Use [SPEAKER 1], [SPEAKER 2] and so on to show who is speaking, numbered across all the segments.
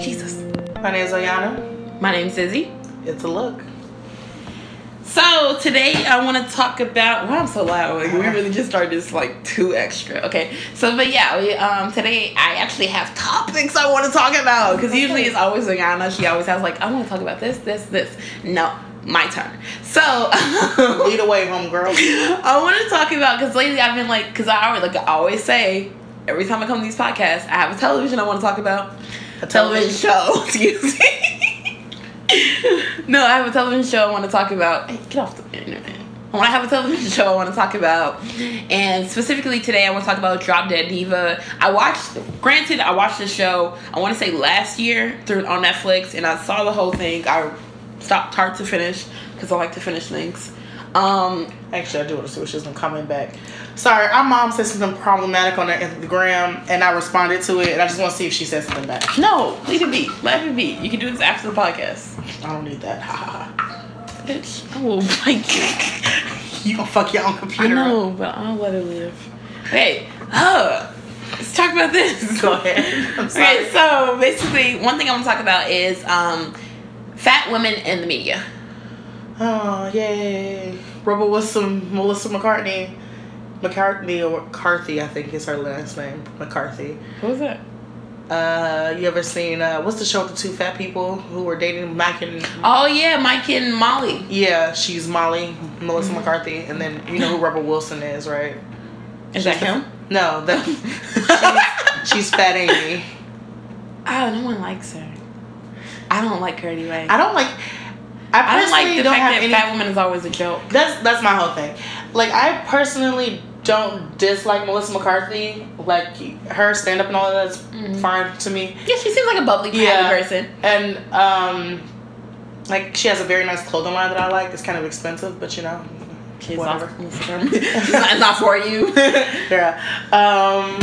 [SPEAKER 1] Jesus.
[SPEAKER 2] My name is Ayana.
[SPEAKER 1] My name is Izzy.
[SPEAKER 2] It's a look.
[SPEAKER 1] So today I want to talk about. Wow, I'm so loud. Like, we really just started this like too extra. Okay. So, but yeah, we, um, today I actually have topics I want to talk about because usually it's always Ayana. She always has like I want to talk about this, this, this. No, my turn. So
[SPEAKER 2] lead away, homegirl.
[SPEAKER 1] I want to talk about because lately I've been like because I always like I always say every time I come to these podcasts I have a television I want to talk about. A television show. Excuse me. no, I have a television show I want to talk about. Hey, get off the internet. I want to have a television show I want to talk about, and specifically today I want to talk about Drop Dead Diva. I watched, granted, I watched the show. I want to say last year through on Netflix, and I saw the whole thing. I stopped hard to finish because I like to finish things. Um,
[SPEAKER 2] Actually, I do want to see what she's been coming back. Sorry, our mom said something problematic on her Instagram, and I responded to it, and I just want to see if she said something back.
[SPEAKER 1] No, leave it be. Let it be. You can do this after the podcast.
[SPEAKER 2] I don't need that. Ha ha ha.
[SPEAKER 1] Bitch, I will bite you.
[SPEAKER 2] You gonna fuck your own
[SPEAKER 1] I
[SPEAKER 2] computer?
[SPEAKER 1] know, but I'll let it live. Hey, uh, let's talk about this.
[SPEAKER 2] Go ahead. I'm sorry.
[SPEAKER 1] Okay, so basically, one thing I want to talk about is um, fat women in the media.
[SPEAKER 2] Oh yay! Rebel Wilson, Melissa McCartney, McCartney or McCarthy, I think is her last name. McCarthy.
[SPEAKER 1] What was that?
[SPEAKER 2] Uh, you ever seen uh, what's the show with the two fat people who were dating Mike and
[SPEAKER 1] Oh yeah, Mike and Molly.
[SPEAKER 2] yeah, she's Molly, Melissa McCarthy, and then you know who Rebel Wilson is, right?
[SPEAKER 1] Is that him?
[SPEAKER 2] No, that she's, she's Fat Amy.
[SPEAKER 1] Oh, no one likes her. I don't like her anyway.
[SPEAKER 2] I don't like. I,
[SPEAKER 1] I don't like
[SPEAKER 2] personally
[SPEAKER 1] the
[SPEAKER 2] don't
[SPEAKER 1] fact
[SPEAKER 2] have
[SPEAKER 1] that
[SPEAKER 2] any.
[SPEAKER 1] fat woman is always a joke.
[SPEAKER 2] That's that's my whole thing. Like I personally don't dislike Melissa McCarthy. Like her stand up and all of that's
[SPEAKER 1] Mhm.
[SPEAKER 2] fine to me.
[SPEAKER 1] Yeah, she seems like a bubbly,
[SPEAKER 2] Yeah.
[SPEAKER 1] person.
[SPEAKER 2] And um, like she has a very nice clothing line that I like. It's kind of expensive, but you know,
[SPEAKER 1] She's
[SPEAKER 2] Whatever.
[SPEAKER 1] it's not, it's not for you.
[SPEAKER 2] yeah. Um,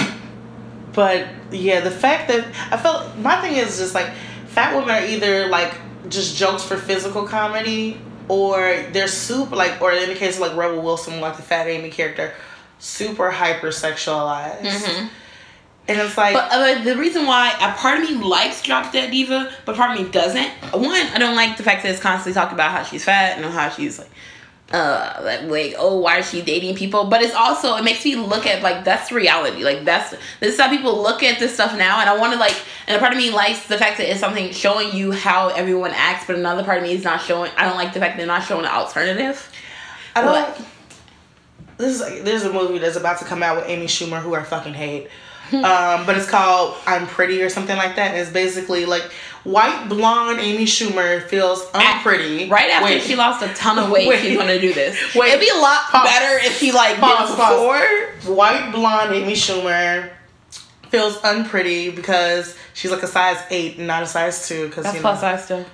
[SPEAKER 2] but yeah, the fact that I felt my thing is just like fat women are either like just jokes for physical comedy, or they're super like, or in the case of like Rebel Wilson, like the fat Amy character, super hypersexualized.
[SPEAKER 1] Mhm.
[SPEAKER 2] And it's like,
[SPEAKER 1] But uh, the reason why a part of me likes Drop Dead Diva, but part of me doesn't. One, I don't like the fact that it's constantly talking about how she's fat and how she's like, uh, like, like oh, why is she dating people? But it's also it makes me look at like that's reality. Like that's this is how people look at this stuff now, and I want to like, and a part of me likes the fact that it's something showing you how everyone acts, but another part of me is not showing. I don't like the fact they're not showing an alternative.
[SPEAKER 2] I don't.
[SPEAKER 1] like.
[SPEAKER 2] This is like there's a movie that's about to come out with Amy Schumer who I fucking hate. um, but it's called I'm Pretty or something like that. And it's basically like white blonde Amy Schumer feels unpretty.
[SPEAKER 1] Right after
[SPEAKER 2] Wait.
[SPEAKER 1] she lost a ton of weight,
[SPEAKER 2] Wait.
[SPEAKER 1] she's gonna do this.
[SPEAKER 2] Wait.
[SPEAKER 1] It'd be a lot
[SPEAKER 2] Pause.
[SPEAKER 1] better if she like
[SPEAKER 2] Pause,
[SPEAKER 1] did before.
[SPEAKER 2] white blonde Amy Schumer feels unpretty because she's like a size eight and not a size two. Because
[SPEAKER 1] That's
[SPEAKER 2] you
[SPEAKER 1] plus
[SPEAKER 2] know,
[SPEAKER 1] size still.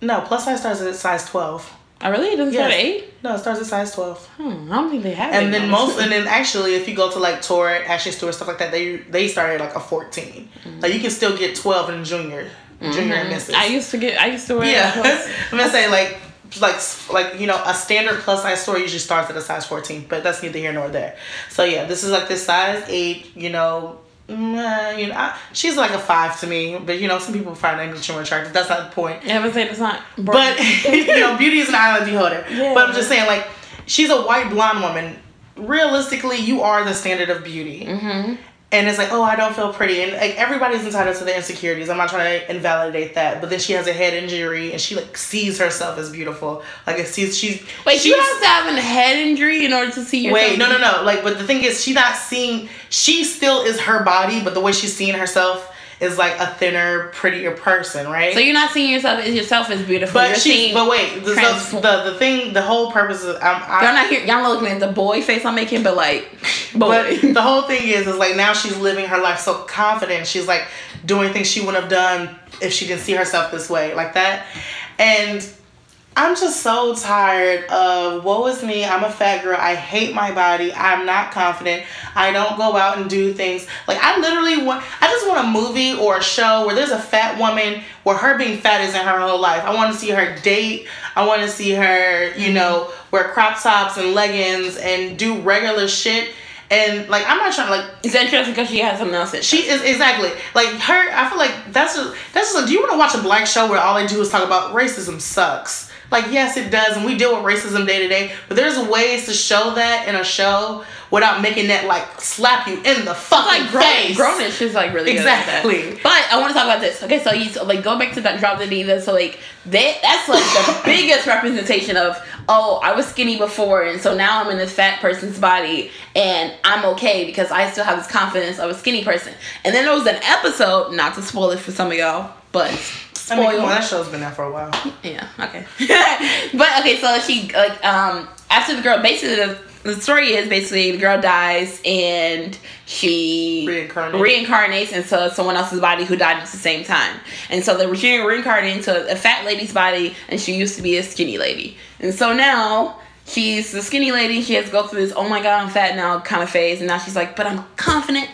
[SPEAKER 2] no plus size starts at size twelve.
[SPEAKER 1] I really it doesn't start at eight.
[SPEAKER 2] No, it starts at size twelve.
[SPEAKER 1] Hmm, I don't think they have.
[SPEAKER 2] And then
[SPEAKER 1] numbers.
[SPEAKER 2] most, and then actually, if you go to like Torrid, Ashley Stewart, stuff like that, they they started like a 14 Like you can still get twelve in junior, junior and misses.
[SPEAKER 1] Mm-hmm. I used to get. I used to wear.
[SPEAKER 2] yeah. I'm gonna say like like like you know a standard plus size store usually starts at a size 14, but that's neither here nor there. So yeah, this is like this size eight. You know. mm, uh, you know, I, she's like a five to me, but you know, some people find Amy Schumer attractive. That's not the point.
[SPEAKER 1] Yeah, but say it's not.
[SPEAKER 2] But you know, beauty is an island you hold it.
[SPEAKER 1] Yeah.
[SPEAKER 2] But I'm just saying, like, she's a white blonde woman. Realistically, you are the standard of beauty.
[SPEAKER 1] hmm
[SPEAKER 2] And it's like, oh, I don't feel pretty. And like everybody's entitled to their insecurities. I'm not trying to invalidate that. But then she has a head injury and she like sees herself as beautiful. Like it sees she's
[SPEAKER 1] Wait,
[SPEAKER 2] she's,
[SPEAKER 1] you have to have a head injury in order to see yourself.
[SPEAKER 2] Wait, no, no, no. Like, but the thing is, she's not seeing. She still is her body, but the way she's seeing herself is like a thinner, prettier person, right?
[SPEAKER 1] So you're not seeing yourself as yourself as beautiful.
[SPEAKER 2] but
[SPEAKER 1] you're
[SPEAKER 2] she's. But wait, the,
[SPEAKER 1] transform-
[SPEAKER 2] the the thing, the whole purpose is. I'm, I,
[SPEAKER 1] y'all not here. Y'all not looking at the boy face I'm making, but like,
[SPEAKER 2] But
[SPEAKER 1] boy.
[SPEAKER 2] the whole thing is, is like now she's living her life so confident. She's like doing things she wouldn't have done if she didn't see herself this way, like that. And I'm just so tired of woe is me. I'm a fat girl. I hate my body. I'm not confident. I don't go out and do things. Like I literally want. I just want a movie or a show where there's a fat woman where her being fat isn't her whole life. I want to see her date. I want to see her, you know, wear crop tops and leggings and do regular shit And like I'm not trying to like
[SPEAKER 1] It's interesting because she has something else.
[SPEAKER 2] That she is exactly like her. I feel like that's just that's just. Like, do you want to watch a black show where all they do is talk about racism sucks? Like yes, it does, and we deal with racism day to day. But there's ways to show that in a show without making that like slap you in the fucking
[SPEAKER 1] like grown,
[SPEAKER 2] face.
[SPEAKER 1] grownish is like really
[SPEAKER 2] Exactly.
[SPEAKER 1] Good at that. But I want to talk about this. Okay, so you so, like go back to that Drop Dead Diva. So like that that's like the biggest representation of oh I was skinny before and so now I'm in this fat person's body and I'm okay because I still have this confidence of a skinny person. And then there was an episode, not to spoil it for some of y'all, but
[SPEAKER 2] I mean, come on, that show's been there for a while.
[SPEAKER 1] Yeah. Okay. but okay, so she like um after the girl basically the, the story is basically the girl dies and she
[SPEAKER 2] Reincarnates.
[SPEAKER 1] reincarnates into someone else's body who died at the same time. And so the she reincarnated into a fat lady's body and she used to be a skinny lady. And so now she's the skinny lady, she has to go through this oh my god I'm fat now kind of phase and now she's like, but I'm confident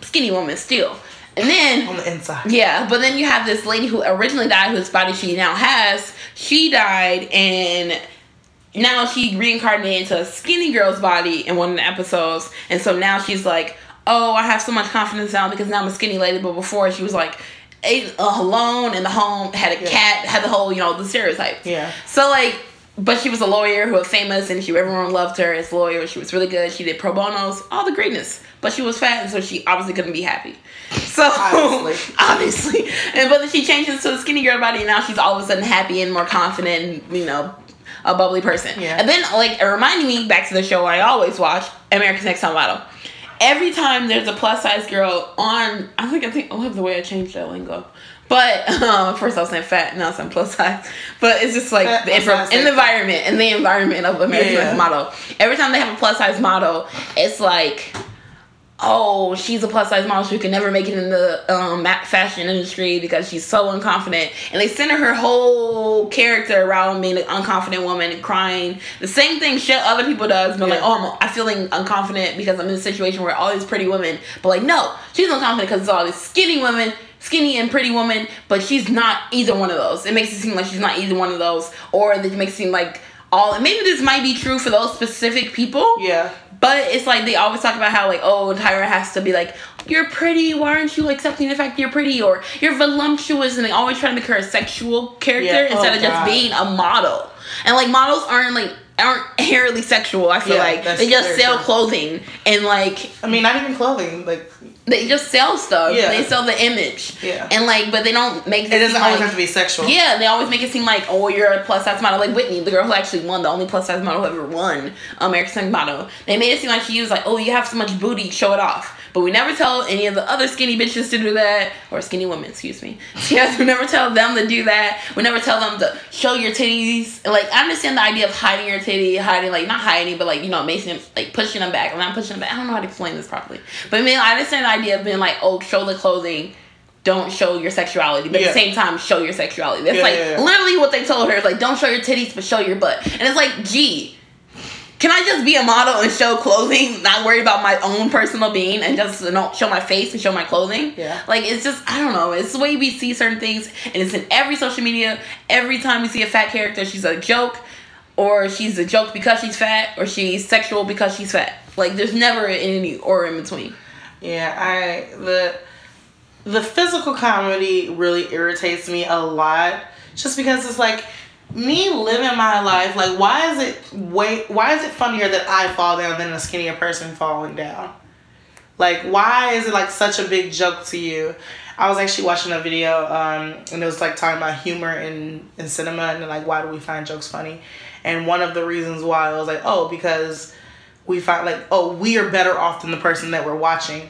[SPEAKER 1] skinny woman still. And then
[SPEAKER 2] on the inside.
[SPEAKER 1] yeah, but then you have this lady who originally died, whose body she now has. She died, and now she reincarnated into a skinny girl's body in one of the episodes. And so now she's like, "Oh, I have so much confidence now because now I'm a skinny lady." But before she was like, ate uh, alone in the home, had a
[SPEAKER 2] Yeah.
[SPEAKER 1] cat, had the whole you know the stereotypes.
[SPEAKER 2] Yeah.
[SPEAKER 1] So like, but she was a lawyer who was famous, and she everyone loved her as a lawyer. She was really good. She did pro bonos, all the greatness. But she was fat, and so she obviously couldn't be happy. So
[SPEAKER 2] Obviously.
[SPEAKER 1] obviously, and but then she changes to a skinny girl body, and now she's all of a sudden happy and more confident, and you know, a bubbly person.
[SPEAKER 2] Yeah.
[SPEAKER 1] And then like it reminded me back to the show I always watch, America's Next Top Model. Every time there's a plus size girl on, I think I think oh, I love the way I changed that lingo. But um, first I was saying fat, now I'm plus size. But it's just like
[SPEAKER 2] Fat, plus
[SPEAKER 1] in the
[SPEAKER 2] fat.
[SPEAKER 1] environment, in the environment of American
[SPEAKER 2] Yeah.
[SPEAKER 1] Model. Every time they have a plus size model, it's like oh, she's a plus size model. She can never make it in the um, fashion industry because she's so unconfident. And they center her whole character around being an unconfident woman and crying. The same thing shit other people does, but like, oh, I'm, I'm feeling unconfident because I'm in a situation where all these pretty women. But like, no, she's unconfident because it's all these skinny women. Skinny and pretty woman, but she's not either one of those. It makes it seem like she's not either one of those, or it makes it seem like all. Maybe this might be true for those specific people,
[SPEAKER 2] Yeah.
[SPEAKER 1] but it's like they always talk about how like oh Tyra has to be like you're pretty why aren't you accepting the fact you're pretty or you're voluptuous and they always try to make her a sexual character
[SPEAKER 2] Yeah.
[SPEAKER 1] instead
[SPEAKER 2] Oh,
[SPEAKER 1] of just being a model and like models aren't like aren't inherently sexual I feel
[SPEAKER 2] Yeah,
[SPEAKER 1] like they just sell
[SPEAKER 2] true.
[SPEAKER 1] clothing and like
[SPEAKER 2] I mean, not even clothing. Like,
[SPEAKER 1] they just sell stuff
[SPEAKER 2] Yeah.
[SPEAKER 1] they sell the image
[SPEAKER 2] Yeah.
[SPEAKER 1] and like but they don't make
[SPEAKER 2] it It
[SPEAKER 1] doesn't
[SPEAKER 2] always
[SPEAKER 1] like-
[SPEAKER 2] have to be sexual.
[SPEAKER 1] yeah, they always make it seem like, oh, you're a plus size model. Like Whitney, the girl who actually won, the only plus size model who ever won American Next Model. They made it seem like she was like, oh, you have so much booty, show it off. But we never tell any of the other skinny bitches to do that, or skinny women, excuse me. Yes, we never tell them to do that. We never tell them to show your titties. Like I understand the idea of hiding your titty, hiding like not hiding, but like you know, making them like pushing them back. And I'm not pushing them back. I don't know how to explain this properly. But I mean, I understand the idea of being like, oh, show the clothing don't show your sexuality, but
[SPEAKER 2] Yeah.
[SPEAKER 1] at the same time, show your sexuality. That's
[SPEAKER 2] Yeah,
[SPEAKER 1] like
[SPEAKER 2] yeah.
[SPEAKER 1] literally what they told her. It's like, don't show your titties, but show your butt. And it's like, gee, can I just be a model and show clothing, not worry about my own personal being, and just know, show my face and show my clothing?
[SPEAKER 2] Yeah.
[SPEAKER 1] Like it's just I don't know. It's the way we see certain things, and it's in every social media. Every time we see a fat character, she's a joke, or she's a joke because she's fat, or she's sexual because she's fat. Like there's never any or in between.
[SPEAKER 2] Yeah, I the the physical comedy really irritates me a lot just because it's like me living my life like why is it wait why is it funnier that I fall down than a skinnier person falling down? Like why is it like such a big joke to you? I was actually watching a video um, and it was like talking about humor in, in cinema and like why do we find jokes funny? And one of the reasons why I was like, oh, because we find like, oh, we are better off than the person that we're watching.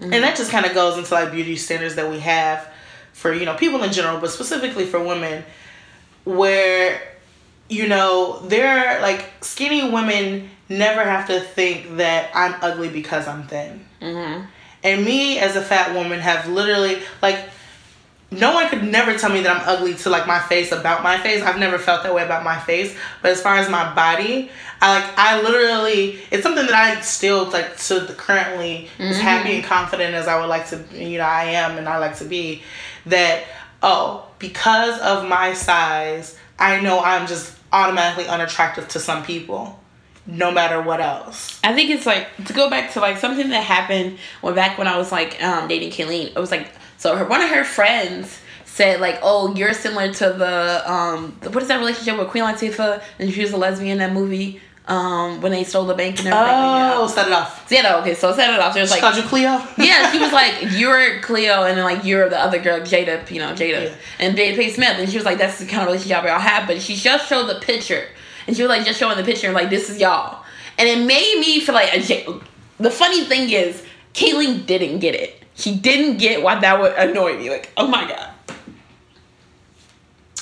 [SPEAKER 2] And that just kind of goes into like beauty standards that we have for, you know, people in general, but specifically for women, where, you know, there are like skinny women never have to think that I'm ugly because I'm thin.
[SPEAKER 1] Mm-hmm.
[SPEAKER 2] And me as a fat woman have literally like no one could never tell me that I'm ugly to like my face about my face. I've never felt that way about my face. But as far as my body, I like I literally it's something that I still like to the currently as happy and confident as I would like to you know, I am and I like to be that oh, because of my size, I know I'm just automatically unattractive to some people. no matter what else.
[SPEAKER 1] I think it's like to go back to like something that happened when back when I was like um, dating Kayleen. It was like so her one of her friends said like, "Oh, you're similar to the um, the, what is that relationship with Queen Latifah and she was a lesbian in that movie." Um, when they stole the bank and everything.
[SPEAKER 2] Oh, set it off.
[SPEAKER 1] So, yeah, no, okay, so set it off. She was
[SPEAKER 2] She
[SPEAKER 1] like,
[SPEAKER 2] called you Cleo?
[SPEAKER 1] yeah, she was like, you're Cleo, and then like you're the other girl, Jada, you know, Jada,
[SPEAKER 2] Yeah.
[SPEAKER 1] and Jada Pay Smith, and she was like, that's the kind of relationship y'all have, but she just showed the picture, and she was like, just showing the picture, like this is y'all, and it made me feel like a J- the funny thing is, Kayleen didn't get it. She didn't get why that would annoy me. Like, oh my god.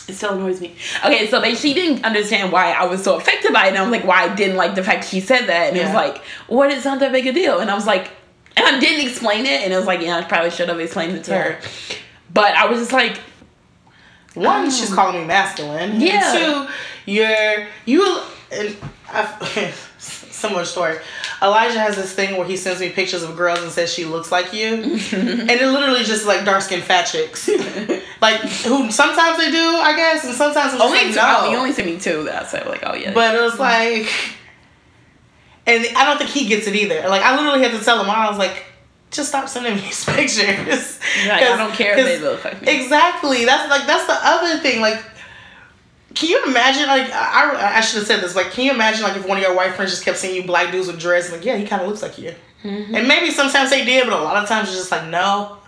[SPEAKER 1] It still annoys me. Okay, so they, she didn't understand why I was so affected by it. And I was like, why I didn't like the fact she said that. And it was
[SPEAKER 2] Yeah.
[SPEAKER 1] like, what is not that big a deal? And I was like, and I didn't explain it. And it was like, yeah, I probably should have explained it to
[SPEAKER 2] Yeah.
[SPEAKER 1] her. But I was just like,
[SPEAKER 2] One,
[SPEAKER 1] Oh.
[SPEAKER 2] she's calling me masculine.
[SPEAKER 1] Yeah.
[SPEAKER 2] And two, you're you. And I, similar story. Elijah has this thing where he sends me pictures of girls and says she looks like you, and it literally just like dark skinned fat chicks, like who sometimes they do, I guess, and sometimes it's
[SPEAKER 1] only
[SPEAKER 2] like,
[SPEAKER 1] two,
[SPEAKER 2] no.
[SPEAKER 1] oh, you only sent me two that I said, like, oh yeah.
[SPEAKER 2] But it was like, and I don't think he gets it either. Like I literally had to tell him, I was like, just stop sending me these pictures.
[SPEAKER 1] Like, I don't care if they look like me.
[SPEAKER 2] Exactly. That's like that's the other thing. Like, can you imagine? Like, I I should have said this. Like, can you imagine like if one of your white friends just kept seeing you black dudes with dreads? Like, yeah, he kind of looks like you.
[SPEAKER 1] Mm-hmm.
[SPEAKER 2] And maybe sometimes they did, but a lot of times it's just like, no.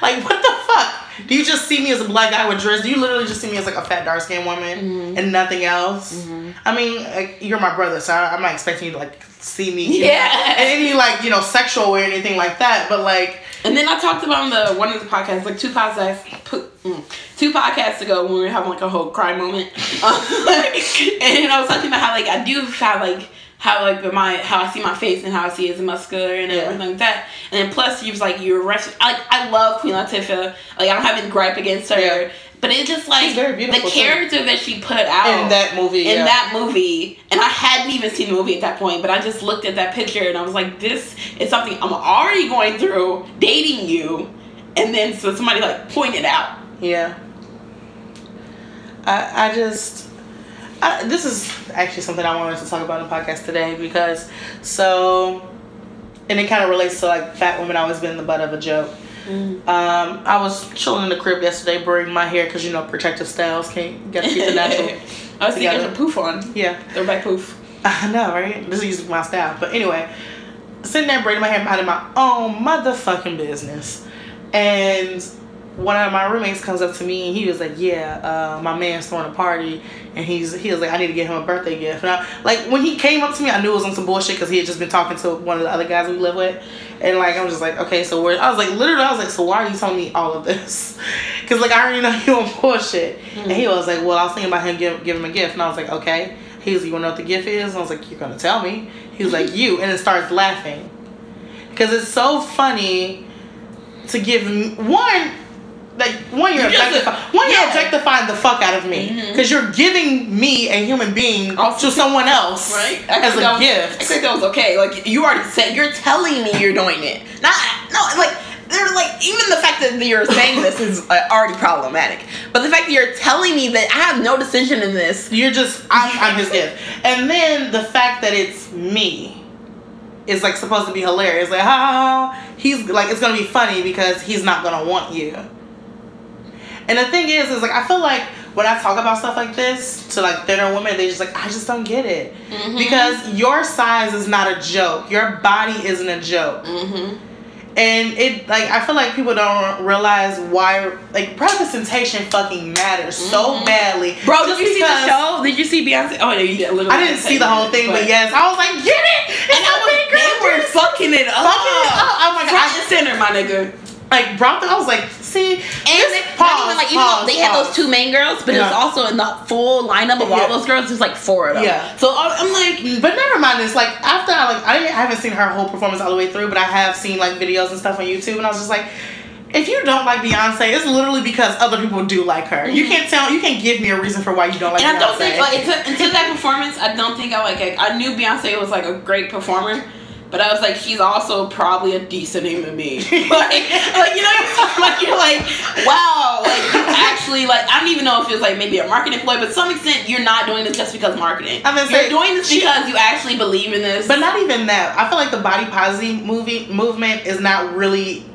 [SPEAKER 2] Like, what the fuck? Do you just see me as a black guy with dreads? Do you literally just see me as like a fat dark skinned woman
[SPEAKER 1] Mm-hmm.
[SPEAKER 2] and nothing else? I mean, like, you're my brother, so I, I'm not expecting you to like see me, know,
[SPEAKER 1] Yeah.
[SPEAKER 2] in any like you know sexual way or anything like that. But like,
[SPEAKER 1] And then I talked about on the one of the podcasts, like two podcasts, mm, two podcasts ago when we were having like a whole cry moment, and I was talking about how like I do have like how like my how I see my face and how I see it as muscular and
[SPEAKER 2] Yeah.
[SPEAKER 1] everything like that. And then plus he was like you're arrested. Like I love Queen Latifah. Like I don't have any gripe against her.
[SPEAKER 2] Yeah.
[SPEAKER 1] But it's just like
[SPEAKER 2] She's very beautiful,
[SPEAKER 1] the
[SPEAKER 2] too.
[SPEAKER 1] character that she put out
[SPEAKER 2] in that movie,
[SPEAKER 1] in
[SPEAKER 2] yeah.
[SPEAKER 1] that movie, and I hadn't even seen the movie at that point, but I just looked at that picture and I was like, this is something I'm already going through dating you, and then so somebody like pointed out.
[SPEAKER 2] Yeah. I I just I, this is actually something I wanted to talk about in the podcast today because so and it kind of relates to like fat women always been the butt of a joke. Um, I was chilling in the crib yesterday, braiding my hair because you know protective styles can't get to keep the natural.
[SPEAKER 1] I was thinking of a poof on.
[SPEAKER 2] Yeah,
[SPEAKER 1] Throwback poof.
[SPEAKER 2] I know, right? This is usually my style. But anyway, sitting there braiding my hair, minding my own motherfucking business. And one of my roommates comes up to me and he was like, Yeah, uh, my man's throwing a party. And he's he was like, I need to get him a birthday gift. And I, like, when he came up to me, I knew it was on some bullshit because he had just been talking to one of the other guys we live with. And like, I was just like, Okay, so where, I was like, literally, I was like, So why are you telling me all of this? Because like, I already know you on bullshit. And he was like, Well, I was thinking about him give, give him a gift. And I was like, Okay. He was like, You want to know what the gift is? And I was like, You're to tell me. He was like, You. And it starts laughing. Because it's so funny to give one, like, one, you're
[SPEAKER 1] You just-
[SPEAKER 2] objectifying, one, you're objectifying the fuck out of me. Because you're giving me, a human being,
[SPEAKER 1] Also-
[SPEAKER 2] to someone else
[SPEAKER 1] Right?
[SPEAKER 2] as a
[SPEAKER 1] was-
[SPEAKER 2] gift.
[SPEAKER 1] I think that was okay. Like you already said, you're telling me you're doing it. Not no, like they're like even the fact that you're saying this is uh, already problematic. But the fact that you're telling me that I have no decision in this.
[SPEAKER 2] You're just, I'm, I'm his gift. And then the fact that it's me is like supposed to be hilarious. Like, ha ha, ha. He's like, it's gonna be funny because he's not gonna want you. And the thing is, is like, I feel like when I talk about stuff like this to like thinner women, they just like, I just don't get it.
[SPEAKER 1] Mm-hmm.
[SPEAKER 2] Because your size is not a joke. Your body isn't a joke.
[SPEAKER 1] Mm-hmm.
[SPEAKER 2] And it like I feel like people don't realize why like representation fucking matters so
[SPEAKER 1] Mhm.
[SPEAKER 2] badly.
[SPEAKER 1] Bro, did you see the show? Did you see Beyonce? Oh, no, you
[SPEAKER 2] I didn't see the whole thing, but yes, I was like, get it! It's
[SPEAKER 1] And I was, they were fucking it up.
[SPEAKER 2] Fucking it up. Oh my God.
[SPEAKER 1] Front and center, my nigga.
[SPEAKER 2] Like brought them, I was like, see,
[SPEAKER 1] And
[SPEAKER 2] this,
[SPEAKER 1] they,
[SPEAKER 2] pause,
[SPEAKER 1] not even like even
[SPEAKER 2] pause,
[SPEAKER 1] though they had
[SPEAKER 2] pause.
[SPEAKER 1] those two main girls, but it was also in the full lineup of all
[SPEAKER 2] Yeah.
[SPEAKER 1] those girls. There's like four of them.
[SPEAKER 2] Yeah.
[SPEAKER 1] So I'm like,
[SPEAKER 2] But never mind this. Like after I like I, I haven't seen her whole performance all the way through, but I have seen like videos and stuff on YouTube, and I was just like, if you don't like Beyonce, it's literally because other people do like her. You
[SPEAKER 1] Mhm.
[SPEAKER 2] can't tell. You can't give me a reason for why you don't like.
[SPEAKER 1] and I don't think like until, until that performance, I don't think I like. it. I knew Beyonce was like a great performer. But I was like, she's also probably a decent human being. like, like you know, like you're like, wow, like you actually like I don't even know if it's like maybe a marketing ploy, but to some extent you're not doing this just because marketing.
[SPEAKER 2] I'm gonna
[SPEAKER 1] you're doing this because you actually believe in this.
[SPEAKER 2] But not even that. I feel like the body positive movie movement is not really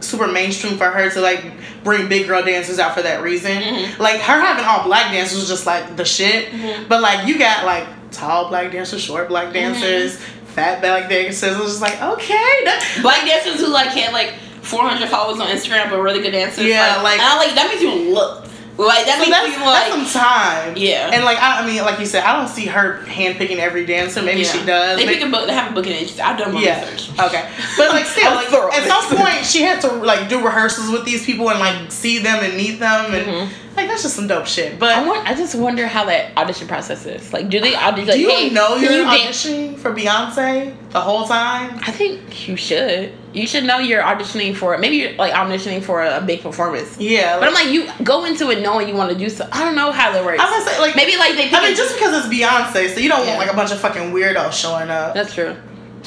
[SPEAKER 2] super mainstream for her to like bring big girl dancers out for that reason.
[SPEAKER 1] Mhm.
[SPEAKER 2] Like her having all black dancers was just like the shit.
[SPEAKER 1] Mhm.
[SPEAKER 2] But like you got like tall black dancers, short black
[SPEAKER 1] Mm-hmm.
[SPEAKER 2] Fat black dancers. It was just like okay,
[SPEAKER 1] black dancers who like had like 400 followers on Instagram but really good dancers.
[SPEAKER 2] Yeah, like-
[SPEAKER 1] and I like that makes you look like that
[SPEAKER 2] so
[SPEAKER 1] makes
[SPEAKER 2] that's,
[SPEAKER 1] you like
[SPEAKER 2] that's some time.
[SPEAKER 1] yeah.
[SPEAKER 2] And like I, I mean, like you said, I don't see her handpicking every dancer. Maybe
[SPEAKER 1] Yeah.
[SPEAKER 2] she does.
[SPEAKER 1] They
[SPEAKER 2] Maybe-
[SPEAKER 1] pick a book. They have a booking agency. I've done my
[SPEAKER 2] Yeah.
[SPEAKER 1] research.
[SPEAKER 2] Okay. But like still, like at some point she had to like do rehearsals with these people and like see them and meet them and
[SPEAKER 1] Mhm.
[SPEAKER 2] like that's just some dope shit.
[SPEAKER 1] I
[SPEAKER 2] But
[SPEAKER 1] want. I just wonder how that audition process is. Like, do they audition? Like,
[SPEAKER 2] do you
[SPEAKER 1] hey,
[SPEAKER 2] know you're
[SPEAKER 1] you dance?
[SPEAKER 2] auditioning for Beyonce the whole time?
[SPEAKER 1] I think you should. You should know you're auditioning for. Maybe you're like auditioning for a, big performance.
[SPEAKER 2] Yeah.
[SPEAKER 1] But I'm like, you go into it knowing you want to do so. I don't know how that works.
[SPEAKER 2] I'm gonna say like
[SPEAKER 1] Maybe like they.
[SPEAKER 2] I mean just because it's Beyonce, so you don't
[SPEAKER 1] Yeah.
[SPEAKER 2] want like a bunch of fucking weirdos showing up.
[SPEAKER 1] That's true.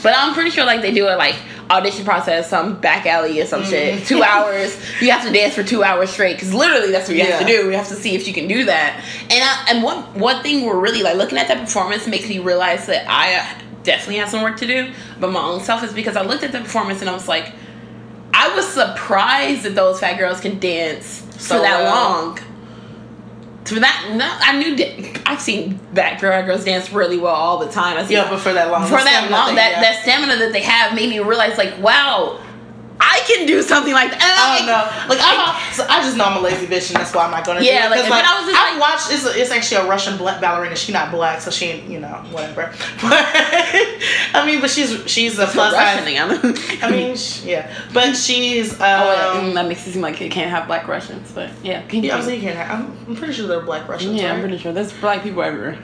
[SPEAKER 1] But I'm pretty sure like they do a like audition process, some back alley or some shit.
[SPEAKER 2] Mhm.
[SPEAKER 1] Two hours. You have to dance for two hours straight because literally that's what you have to do. You have to see if you can do that. And I, and one one thing we're really like looking at that performance makes me realize that I definitely have some work to do. But my own self is because I looked at the performance and I was like, I was surprised that those fat girls can dance
[SPEAKER 2] So
[SPEAKER 1] for that
[SPEAKER 2] well.
[SPEAKER 1] long. For that, no, I knew I've seen fat girls dance really well all the time. I see
[SPEAKER 2] Yeah, but for that long
[SPEAKER 1] for that long that,
[SPEAKER 2] yeah.
[SPEAKER 1] that stamina that they have made me realize like wow I can do something like that.
[SPEAKER 2] I don't know. Like I'm, a, so I just know I'm a lazy bitch, and that's why I'm not gonna.
[SPEAKER 1] Yeah,
[SPEAKER 2] do it.
[SPEAKER 1] like, but I was just
[SPEAKER 2] I've
[SPEAKER 1] like-
[SPEAKER 2] watched. It's, it's actually a Russian black ballerina. She's not black, so she, you know, whatever. But I mean, but she's she's a plus
[SPEAKER 1] Russian
[SPEAKER 2] size.
[SPEAKER 1] thing. I'm
[SPEAKER 2] mean, sh- yeah, but she's. Um,
[SPEAKER 1] oh, that makes it seem like you can't have black Russians, but yeah, can
[SPEAKER 2] yeah, I'm, saying you can't have, I'm, I'm pretty sure they're black Russians.
[SPEAKER 1] yeah, I'm pretty sure there's black people everywhere.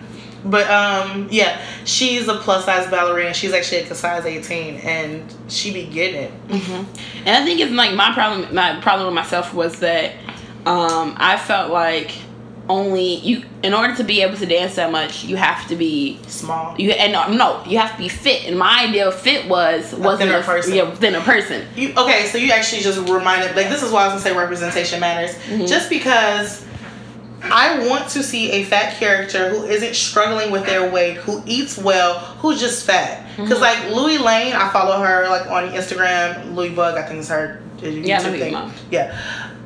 [SPEAKER 2] But um, yeah, she's a plus size ballerina. She's actually a size 18, and she be getting it.
[SPEAKER 1] And I think it's like my problem. My problem with myself was that um, I felt like only you, in order to be able to dance that much, you have to be
[SPEAKER 2] Small.
[SPEAKER 1] you and no, no, you have to be fit. And my idea of fit was wasn't
[SPEAKER 2] thinner
[SPEAKER 1] a
[SPEAKER 2] person.
[SPEAKER 1] Yeah, thinner person.
[SPEAKER 2] You okay? So you actually just reminded like this is why I was gonna say representation matters.
[SPEAKER 1] Mm-hmm.
[SPEAKER 2] Just because I want to see a fat character who isn't struggling with their weight, who eats well, who's just fat.
[SPEAKER 1] Mm-hmm.
[SPEAKER 2] Because like Loey Lane, I follow her like on Instagram. Loey Bug, I think is her YouTube
[SPEAKER 1] Yeah, who
[SPEAKER 2] thing.
[SPEAKER 1] know.
[SPEAKER 2] Yeah.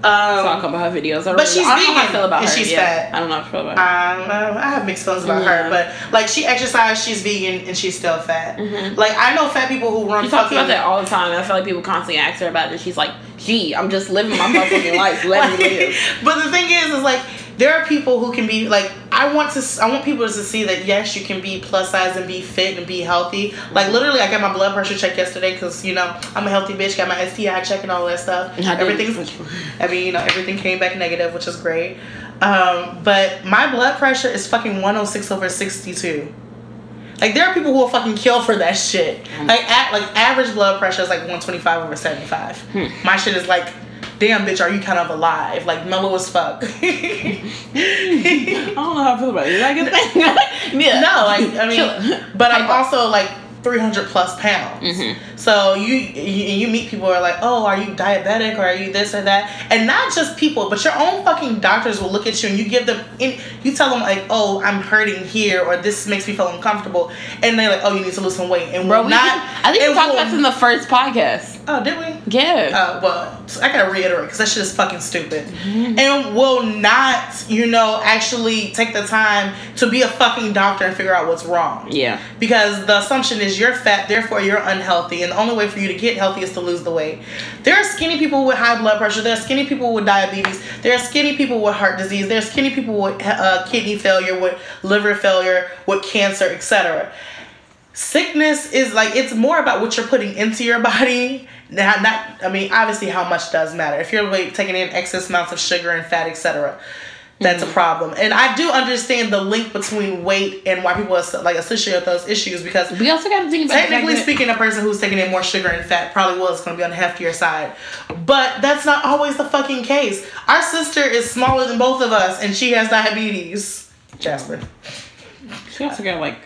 [SPEAKER 2] Um,
[SPEAKER 1] about her videos. I
[SPEAKER 2] but
[SPEAKER 1] really-
[SPEAKER 2] she's
[SPEAKER 1] I don't know how I
[SPEAKER 2] vegan
[SPEAKER 1] feel about
[SPEAKER 2] and
[SPEAKER 1] her.
[SPEAKER 2] she's
[SPEAKER 1] yeah.
[SPEAKER 2] fat.
[SPEAKER 1] I don't know how I feel about her.
[SPEAKER 2] um, I have mixed feelings about
[SPEAKER 1] Yeah.
[SPEAKER 2] her, but like she exercises, she's vegan, and she's still fat. Like I know fat people who run
[SPEAKER 1] She talks
[SPEAKER 2] fucking.
[SPEAKER 1] about that all the time. and I feel like people constantly ask her about it. And she's like, "Gee, I'm just living my motherfucking life. Let me live."
[SPEAKER 2] But the thing is, is like there are people who can be like I want to I want people to see that yes you can be plus size and be fit and be healthy. Like literally, I got my blood pressure checked yesterday because you know I'm a healthy bitch. Got my STI check and all that stuff. Everything's I mean you know everything came back negative, which is great. Um, but my blood pressure is fucking 106 over 62. Like there are people who will fucking kill for that shit. Like at like average blood pressure is like 125 over 75. My shit is like, damn bitch, are you kind of alive? Like mellow as fuck.
[SPEAKER 1] I don't know how I feel about it. Is that a good thing? yeah.
[SPEAKER 2] no, like I mean, but I'm also like 300 plus pounds.
[SPEAKER 1] Mhm.
[SPEAKER 2] So you, you you meet people who are like, oh, are you diabetic or are you this or that? And not just people, but your own fucking doctors will look at you and you give them, in, you tell them like, oh, I'm hurting here or this makes me feel uncomfortable, and they're like, oh, you need to lose some weight, and
[SPEAKER 1] Bro, we
[SPEAKER 2] not.
[SPEAKER 1] I think we talked about this in the first podcast.
[SPEAKER 2] Oh, did we?
[SPEAKER 1] Yeah.
[SPEAKER 2] Uh, well, I gotta reiterate because that shit is fucking stupid,
[SPEAKER 1] Mm-hmm.
[SPEAKER 2] and will not, you know, actually take the time to be a fucking doctor and figure out what's wrong.
[SPEAKER 1] yeah.
[SPEAKER 2] Because the assumption is you're fat, therefore you're unhealthy, and the only way for you to get healthy is to lose the weight. There are skinny people with high blood pressure. There are skinny people with diabetes. There are skinny people with heart disease. There are skinny people with uh, kidney failure, with liver failure, with cancer, etc. Sickness is like it's more about what you're putting into your body. Not, not I mean, obviously, how much does matter. If you're like, taking in excess amounts of sugar and fat, etc that's a mm-hmm. problem. And I do understand the link between weight and why people as- like associate those issues because
[SPEAKER 1] We also got to think about
[SPEAKER 2] technically speaking, a person who's taking in more sugar and fat probably was going to be on the heftier side. But that's not always the fucking case. Our sister is smaller than both of us and she has diabetes. Jasper.
[SPEAKER 1] She also got like,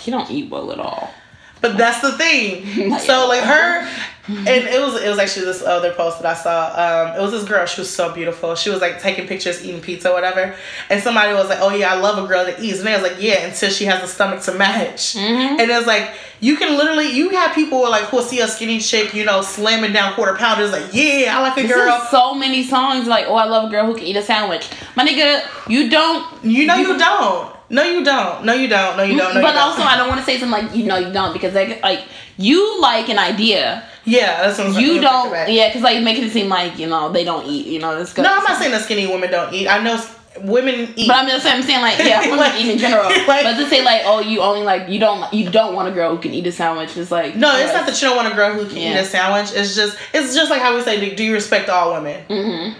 [SPEAKER 1] she don't eat well at all.
[SPEAKER 2] But that's the thing. So like her and it was it was actually this other post that I saw. Um, it was this girl. She was so beautiful. She was like taking pictures, eating pizza, whatever. And somebody was like, "Oh yeah, I love a girl that eats." And they was like, "Yeah," until she has a stomach to match.
[SPEAKER 1] Mm-hmm.
[SPEAKER 2] And it's like you can literally you have people like who'll see a skinny chick, you know, slamming down quarter pounders, like, "Yeah, I like a
[SPEAKER 1] This
[SPEAKER 2] girl."
[SPEAKER 1] so many songs like, oh, I love a girl who can eat a sandwich. My nigga, you don't.
[SPEAKER 2] you know you don't. No, you don't. No, you don't. No, you don't. No,
[SPEAKER 1] but
[SPEAKER 2] you don't.
[SPEAKER 1] also, I don't want to say something like you know you don't because like like you like an idea.
[SPEAKER 2] yeah, that's what I'm saying.
[SPEAKER 1] You
[SPEAKER 2] Let me take it
[SPEAKER 1] don't. Yeah, because like making it seem like you know they don't eat. You know this.
[SPEAKER 2] No, I'm not saying that skinny women don't eat. I know women eat.
[SPEAKER 1] But I'm just saying, I'm saying like yeah, women
[SPEAKER 2] Like-
[SPEAKER 1] eat in general.
[SPEAKER 2] like-
[SPEAKER 1] but to say like oh you only like you don't you don't want a girl who can eat a sandwich. It's like
[SPEAKER 2] no, it's not that you don't want a girl who can
[SPEAKER 1] Yeah.
[SPEAKER 2] eat a sandwich. It's just it's just like how we say, do- do you respect all women?
[SPEAKER 1] Mm-hmm.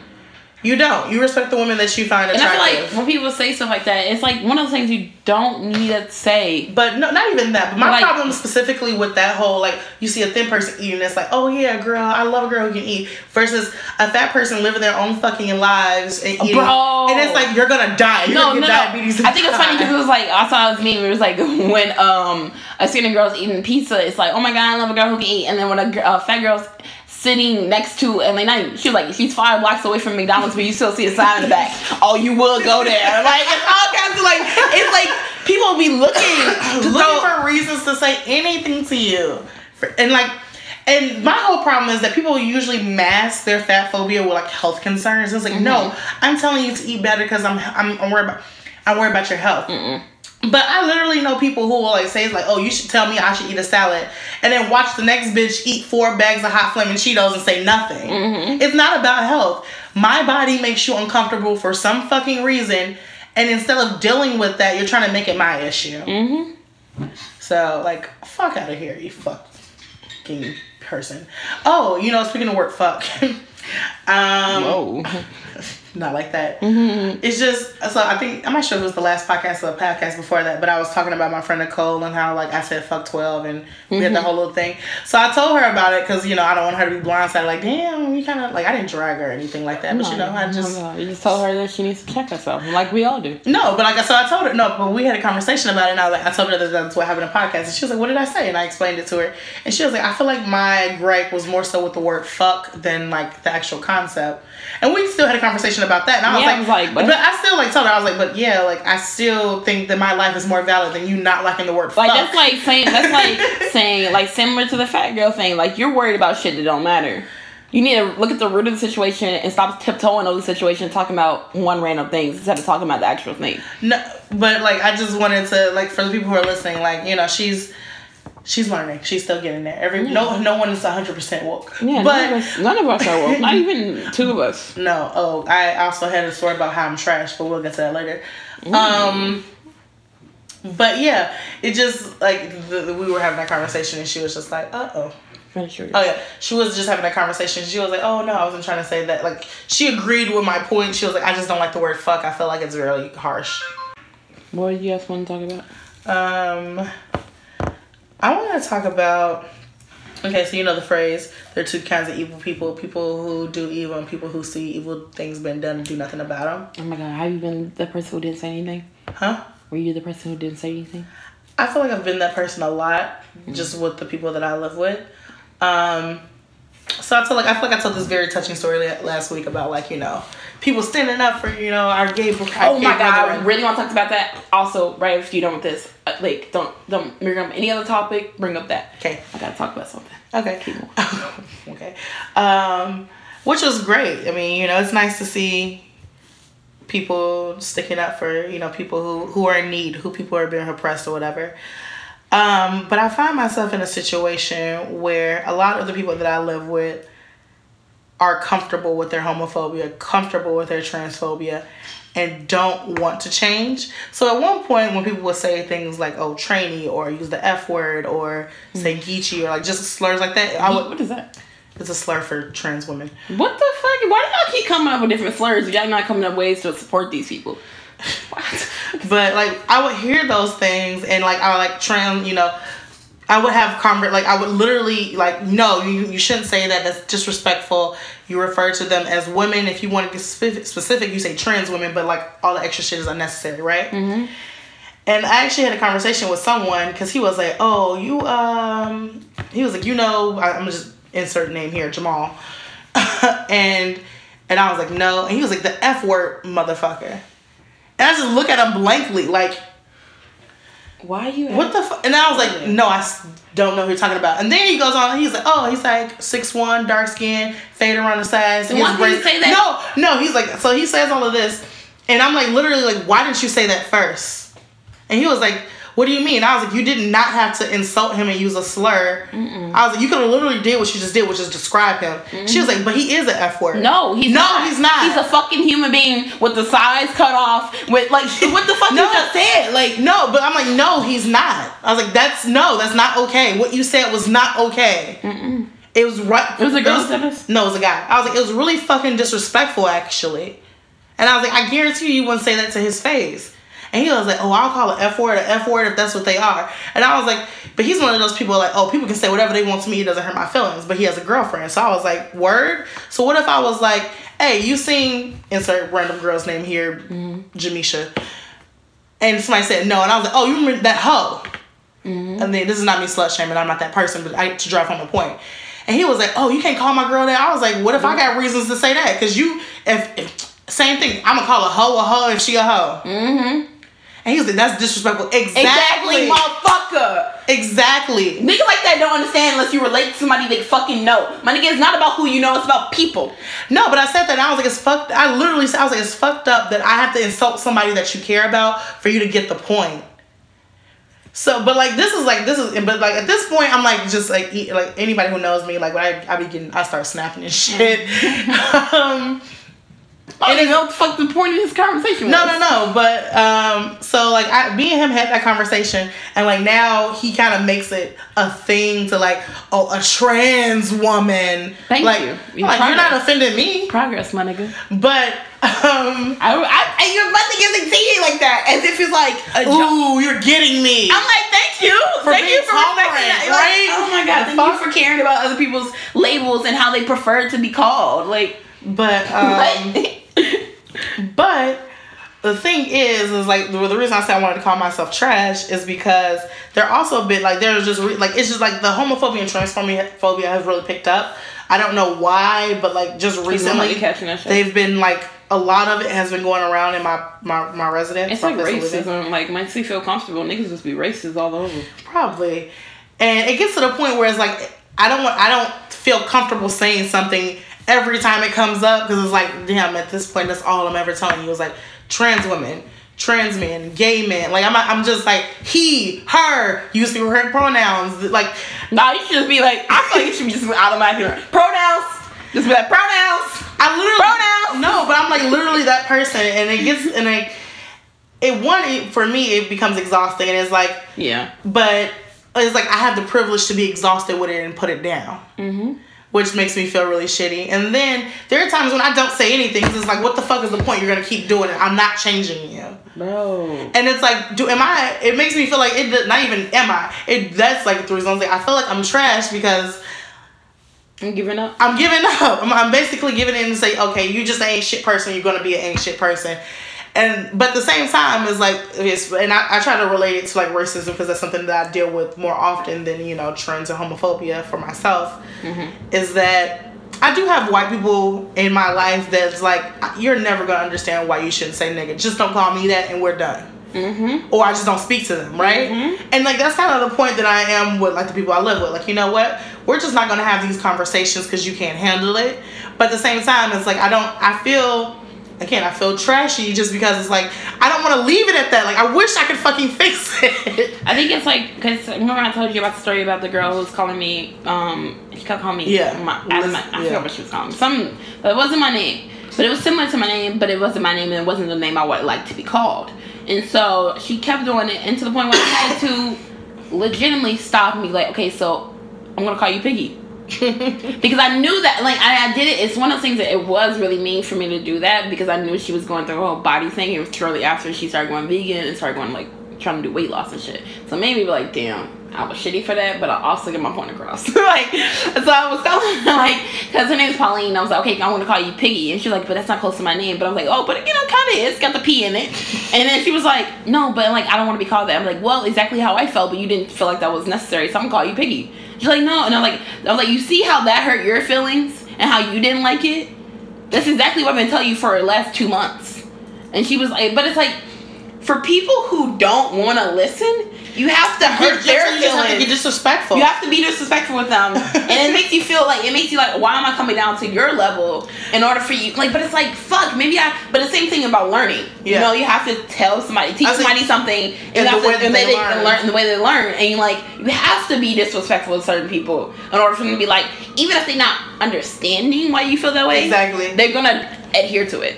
[SPEAKER 2] You don't. You respect the women that you find attractive.
[SPEAKER 1] And I feel like when people say stuff like that, it's like one of those things you don't need to say.
[SPEAKER 2] but no, not even that. But my
[SPEAKER 1] Like-
[SPEAKER 2] problem specifically with that whole like you see a thin person eating, it's like, oh yeah, girl, I love a girl who can eat. Versus a fat person living their own fucking lives and eating,
[SPEAKER 1] Bro.
[SPEAKER 2] and it's like you're gonna die. You're
[SPEAKER 1] No,
[SPEAKER 2] gonna
[SPEAKER 1] no,
[SPEAKER 2] get
[SPEAKER 1] no.
[SPEAKER 2] diabetes. and
[SPEAKER 1] I think it's funny because it was like I saw this meme. It was like when um a skinny girl's eating pizza, it's like oh my god, I love a girl who can eat. And then when a, a fat girl's sitting next to and like not, she's like she's five blocks away from McDonald's, but you still see a sign in the back. Oh, you will go there. Like it's all kinds of like it's like people be looking
[SPEAKER 2] looking
[SPEAKER 1] throw-
[SPEAKER 2] for reasons to say anything to you. And like, and my whole problem is that people usually mask their fat phobia with like health concerns. It's like, no,
[SPEAKER 1] Mm-hmm.
[SPEAKER 2] I'm telling you to eat better because I'm, I'm I'm worried about I'm worried about your health. But I literally know people who will like say it's like, oh, you should tell me I should eat a salad, and then watch the next bitch eat four bags of hot flaming Cheetos and say nothing.
[SPEAKER 1] Mm-hmm.
[SPEAKER 2] It's not about health. My body makes you uncomfortable for some fucking reason, and instead of dealing with that, you're trying to make it my issue.
[SPEAKER 1] Mm-hmm.
[SPEAKER 2] So like, fuck out of here, you fucking person. Oh, you know, speaking of work, fuck. um,
[SPEAKER 1] Whoa.
[SPEAKER 2] not like that.
[SPEAKER 1] Mm-hmm.
[SPEAKER 2] It's just so I think I'm not sure if it was the last podcast or the podcast before that, but I was talking about my friend Nicole and how like I said fuck twelve and we had the
[SPEAKER 1] Mm-hmm.
[SPEAKER 2] whole little thing. So I told her about it because you know I don't want her to be blindsided. Like damn, you kind of like I didn't drag her or anything like that, but you know I just
[SPEAKER 1] No, no, you just told her that she needs to check herself, like we all do.
[SPEAKER 2] no, but like I so I told her no, but we had a conversation about it, and I was like I told her that that's what happened in podcast, and she was like, "What did I say?" And I explained it to her, and she was like, "I feel like my gripe was more so with the word fuck than like the actual concept." And we still had a conversation about that, and I was
[SPEAKER 1] Yeah,
[SPEAKER 2] like,
[SPEAKER 1] I was like,
[SPEAKER 2] but,
[SPEAKER 1] but-
[SPEAKER 2] I still like told her I was like, but yeah, like I still think that my life is more valid than you not liking the word
[SPEAKER 1] Like
[SPEAKER 2] fuck.
[SPEAKER 1] that's like saying that's like saying like similar to the fat girl thing. Like you're worried about shit that don't matter. You need to look at the root of the situation and stop tiptoeing over the situation, talking about one random things instead of talking about the actual thing.
[SPEAKER 2] No, but like I just wanted to like for the people who are listening, like you know, she's she's learning. She's still getting there. Every no no one is hundred percent woke.
[SPEAKER 1] Yeah,
[SPEAKER 2] but
[SPEAKER 1] none, of us, none of us are woke. Not even two of us.
[SPEAKER 2] no. Oh, I also had a story about how I'm trash, but we'll get to that later. Um, but yeah, it just like the, the- we were having that conversation, and she was just like, uh oh. Oh yeah, she was just having that conversation. She was like, "Oh no, I wasn't trying to say that." Like she agreed with my point. She was like, "I just don't like the word fuck. I feel like it's really harsh."
[SPEAKER 1] What did you guys want to talk about?
[SPEAKER 2] Um, I want to talk about. Okay, so you know the phrase: there are two kinds of evil people: people who do evil and people who see evil things being done and do nothing about them.
[SPEAKER 1] Oh my god, have you been the person who didn't say anything?
[SPEAKER 2] Huh?
[SPEAKER 1] Were you the person who didn't say anything?
[SPEAKER 2] I feel like I've been that person a lot, just with the people that I live with. Um, so I told like I feel like I told this very touching story last week about like you know people standing up for you know our gay. Our
[SPEAKER 1] Oh
[SPEAKER 2] gay
[SPEAKER 1] my god, I really want to talk about that. Also, right after you're done with this, uh, like don't don't bring up any other topic. Bring up that.
[SPEAKER 2] Okay.
[SPEAKER 1] I gotta talk about something.
[SPEAKER 2] Okay.
[SPEAKER 1] Keep going.
[SPEAKER 2] okay. Um, which was great. I mean, you know, it's nice to see people sticking up for, you know, people who, who are in need, who people are being oppressed or whatever. Um, but I find myself in a situation where a lot of the people that I live with are comfortable with their homophobia, comfortable with their transphobia, and don't want to change. So at one point, when people would say things like "oh trainee" or use the F word or say hmm. "geechee" or like just slurs like that, I would.
[SPEAKER 1] what is that?
[SPEAKER 2] It's a slur for trans women.
[SPEAKER 1] What the fuck? Why do y'all keep coming up with different slurs? Y'all not coming up ways to support these people.
[SPEAKER 2] But like I would hear those things and like I would like trans, you know, I would have convert like I would literally like no, you you shouldn't say that. That's disrespectful. You refer to them as women. If you want to get specific, specific, you say trans women. But like all the extra shit is unnecessary, right?
[SPEAKER 1] Mm-hmm.
[SPEAKER 2] And I actually had a conversation with someone because he was like, "Oh, you um," he was like, "You know, I, I'm just insert name here, Jamal. and and I was like, no. And he was like, the F word, motherfucker. And I just look at him blankly, like,
[SPEAKER 1] Why you?
[SPEAKER 2] what the fuck? And I was like, no, I don't know who you're talking about. And then he goes on, he's like, oh, he's like six one, dark skin, fade around the sides.
[SPEAKER 1] Why didn't you say that?
[SPEAKER 2] No, no, he's like, so he says all of this. And I'm like, literally, like, why didn't you say that first? And he was like, what do you mean? I was like, you did not have to insult him and use a slur. I was like, you could have literally did what you just did, which is describe him. She was mm-hmm. like, but he is an F word.
[SPEAKER 1] No, he's
[SPEAKER 2] no,
[SPEAKER 1] not.
[SPEAKER 2] he's not.
[SPEAKER 1] He's a fucking human being with the sides cut off. With like, what the fuck
[SPEAKER 2] No.
[SPEAKER 1] you just said? Like,
[SPEAKER 2] No, but I'm like, no, he's not. I was like, that's no, that's not okay. What you said was not okay. It was right.
[SPEAKER 1] It was a girl said this?
[SPEAKER 2] No, it was a guy. I was like, it was really fucking disrespectful, actually. And I was like, I guarantee you, you wouldn't say that to his face. And he was like, oh, I'll call an F word an F word if that's what they are. And I was like, but he's one of those people like, oh, people can say whatever they want to me. It doesn't hurt my feelings. But he has a girlfriend. So I was like, word? So what if I was like, hey, you seen, insert random girl's name here, Jamisha. And somebody said no. And I was like, oh, you remember that hoe? And then this is not me slut shaming. I'm not that person, but I to drive home a point. And he was like, "Oh, you can't call my girl that." I was like, "What if I got reasons to say that? Because you, if, if same thing, I'm gonna call a hoe a hoe if she a hoe."
[SPEAKER 1] mm-hmm.
[SPEAKER 2] And he was like, "That's disrespectful."
[SPEAKER 1] exactly,
[SPEAKER 2] Exactly.
[SPEAKER 1] motherfucker.
[SPEAKER 2] Exactly.
[SPEAKER 1] Niggas like that don't understand unless you relate to somebody they fucking know. My nigga, it's not about who you know, it's about people.
[SPEAKER 2] No, but I said that. And I was like, "It's fucked." I literally said, "I was like, it's fucked up that I have to insult somebody that you care about for you to get the point." So, but like this is like this is, but like at this point, I'm like just like like anybody who knows me, like when I I be getting, I start snapping and shit. um,
[SPEAKER 1] I don't even know what the fuck the point of this conversation was.
[SPEAKER 2] no, no, no. But um, so like I, me and him had that conversation, and like now he kind of makes it a thing to like, oh, a trans woman.
[SPEAKER 1] Thank
[SPEAKER 2] like,
[SPEAKER 1] you. You
[SPEAKER 2] like you're not offending me,
[SPEAKER 1] Progress, my nigga.
[SPEAKER 2] but um,
[SPEAKER 1] I, I, I your my niggas like saying it like that as if it's like
[SPEAKER 2] ooh, you're getting me.
[SPEAKER 1] I'm like, thank you.
[SPEAKER 2] For
[SPEAKER 1] thank you for respecting
[SPEAKER 2] tolerant,
[SPEAKER 1] that. Like, oh my god,
[SPEAKER 2] The
[SPEAKER 1] thank you for caring about other people's labels and how they prefer to be called. Like,
[SPEAKER 2] but um? But the thing is, is like the, the reason I say I wanted to call myself trash is because they're also a bit like there's just re- like it's just like the homophobia and transphobia has really picked up. I don't know why, but like just recently
[SPEAKER 1] Recently catching that shit.
[SPEAKER 2] they've been like a lot of it has been going around in my my, my residence.
[SPEAKER 1] It's like
[SPEAKER 2] place of living.
[SPEAKER 1] racism. Like, makes me feel comfortable. Niggas just be racist all over.
[SPEAKER 2] Probably. And it gets to the point where it's like I don't want I don't feel comfortable saying something every time it comes up because it's like damn at this point that's all I'm ever telling you is like trans women, trans men, gay men. Like I'm I'm just like he, her, use the correct pronouns. Like
[SPEAKER 1] Nah, you should just be like, I feel like it should be just automatic. Pronouns. Just be like, pronouns.
[SPEAKER 2] I literally
[SPEAKER 1] Pronouns.
[SPEAKER 2] No, but I'm like literally that person and it gets and like it one it, for me it becomes exhausting and it's like
[SPEAKER 1] Yeah.
[SPEAKER 2] but it's like I have the privilege to be exhausted with it and put it down.
[SPEAKER 1] Mm-hmm.
[SPEAKER 2] Which makes me feel really shitty. And then there are times when I don't say anything 'cause it's like, what the fuck is the point? You're gonna keep doing it. I'm not changing you.
[SPEAKER 1] No.
[SPEAKER 2] And it's like, do am I? It makes me feel like it. Not even am I? It that's like the reason like, I feel like I'm trash because
[SPEAKER 1] I'm giving up.
[SPEAKER 2] I'm giving up. I'm, I'm basically giving in and say, okay, you just ain't shit person. You're gonna be an ain't shit person. And but at the same time, it's like it's and I, I try to relate it to like racism because that's something that I deal with more often than you know trends and homophobia for myself. Is that I do have white people in my life that's like you're never gonna understand why you shouldn't say nigga. Just don't call me that, and we're done
[SPEAKER 1] Mm-hmm.
[SPEAKER 2] or I just don't speak to them, right?
[SPEAKER 1] Mhm.
[SPEAKER 2] And like that's kind of the point that I am with like the people I live with. Like you know what, we're just not gonna have these conversations because you can't handle it. But at the same time, it's like I don't. I feel again, I feel trashy just because it's like I don't want to leave it at that. Like I wish I could fucking fix it.
[SPEAKER 1] I think it's like because remember I told you about the story about the girl who was calling me. Um, she kept calling me.
[SPEAKER 2] Yeah.
[SPEAKER 1] My,
[SPEAKER 2] Liz-
[SPEAKER 1] my, I
[SPEAKER 2] yeah.
[SPEAKER 1] forgot what she was calling me. Some, but it wasn't my name. But it was similar to my name, but it wasn't my name, and it wasn't the name I would like to be called. And so she kept doing it, and to the point where I had to legitimately stop me. Like, okay, so I'm gonna call you Piggy. because I knew that, like, I, I did it. It's one of those things that it was really mean for me to do that because I knew she was going through her whole body thing. It was shortly after she started going vegan and started going like trying to do weight loss and shit. So it made me be like, damn, I was shitty for that, but I also get my point across. like, so I was telling her like, because her name's Pauline. I was like, okay, I want to call you Piggy, and she's like, but that's not close to my name. But I'm like, oh, but you know, kind of is. It's got the P in it. And then she was like, no, but like I don't want to be called that. I'm like, well, exactly how I felt, but you didn't feel like that was necessary, so I'm gonna call you Piggy. She's like, no. And I'm like, I was like, you see how that hurt your feelings and how you didn't like it? That's exactly what I've been telling you for the last two months. And she was like, but it's like, for people who don't want to listen, you have to hurt their
[SPEAKER 2] just, you have to
[SPEAKER 1] feelings.
[SPEAKER 2] disrespectful.
[SPEAKER 1] You have to be disrespectful with them, and it makes you feel like it makes you like, why am I coming down to your level in order for you? Like, but it's like, fuck, maybe I. But the same thing about learning.
[SPEAKER 2] Yeah.
[SPEAKER 1] You know, you have to tell somebody, teach somebody something, and,
[SPEAKER 2] and
[SPEAKER 1] you have
[SPEAKER 2] the
[SPEAKER 1] to,
[SPEAKER 2] way
[SPEAKER 1] and
[SPEAKER 2] they
[SPEAKER 1] they,
[SPEAKER 2] learn.
[SPEAKER 1] learn the way they learn, and you like you have to be disrespectful to certain people in order for them to be like, even if they're not understanding why you feel that way,
[SPEAKER 2] Exactly.
[SPEAKER 1] they're gonna adhere to it.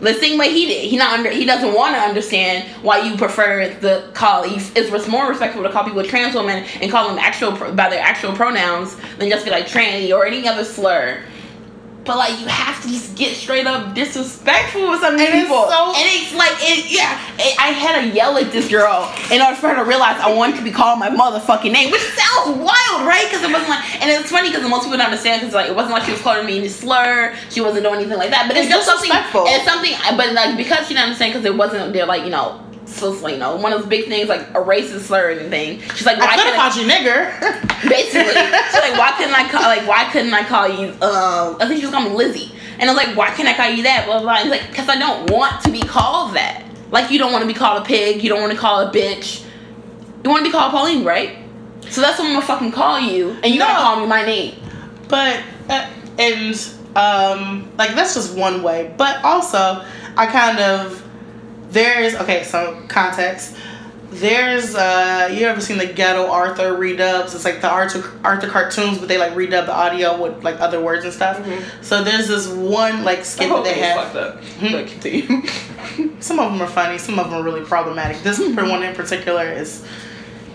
[SPEAKER 1] The same way he did. He not under. He doesn't want to understand why you prefer the call. He's, it's more respectful to call people trans women and call them actual by their actual pronouns than just be like tranny or any other slur. But like you have to just get straight up disrespectful with some
[SPEAKER 2] And it's
[SPEAKER 1] people,
[SPEAKER 2] so-
[SPEAKER 1] and it's like it. Yeah, it, I had to yell at this girl in order for her to realize I wanted to be called my motherfucking name, which sounds wild, right? Because it wasn't like, and it's funny because most people don't understand because like it wasn't like she was calling me any slur, she wasn't doing anything like that. But it's,
[SPEAKER 2] It's
[SPEAKER 1] just something.
[SPEAKER 2] disrespectful.
[SPEAKER 1] It's something, but like because she didn't understand because it wasn't there, like you know. So you know, one of those big things like a racist slur or anything. She's like, why
[SPEAKER 2] I could
[SPEAKER 1] can't
[SPEAKER 2] have called you nigger.
[SPEAKER 1] basically. she's like, why couldn't I call like why couldn't I call you? Um, I think she was calling me Lizzie, and I was like, why can't I call you that? Blah blah. blah. And it's like, cause I don't want to be called that. Like you don't want to be called a pig. You don't want to call a bitch. You want to be called Pauline, right? So that's what I'm gonna fucking call you, and you
[SPEAKER 2] No.
[SPEAKER 1] gonna call me my name.
[SPEAKER 2] but uh, and um like that's just one way but also i kind of there's okay some context. There's uh you ever seen the ghetto arthur redubs? It's like the arthur arthur cartoons but they like redub the audio with like other words and stuff. So there's this one like skit that they have. Hmm.
[SPEAKER 1] Continue.
[SPEAKER 2] some of them are funny some of them are really problematic. This one in particular is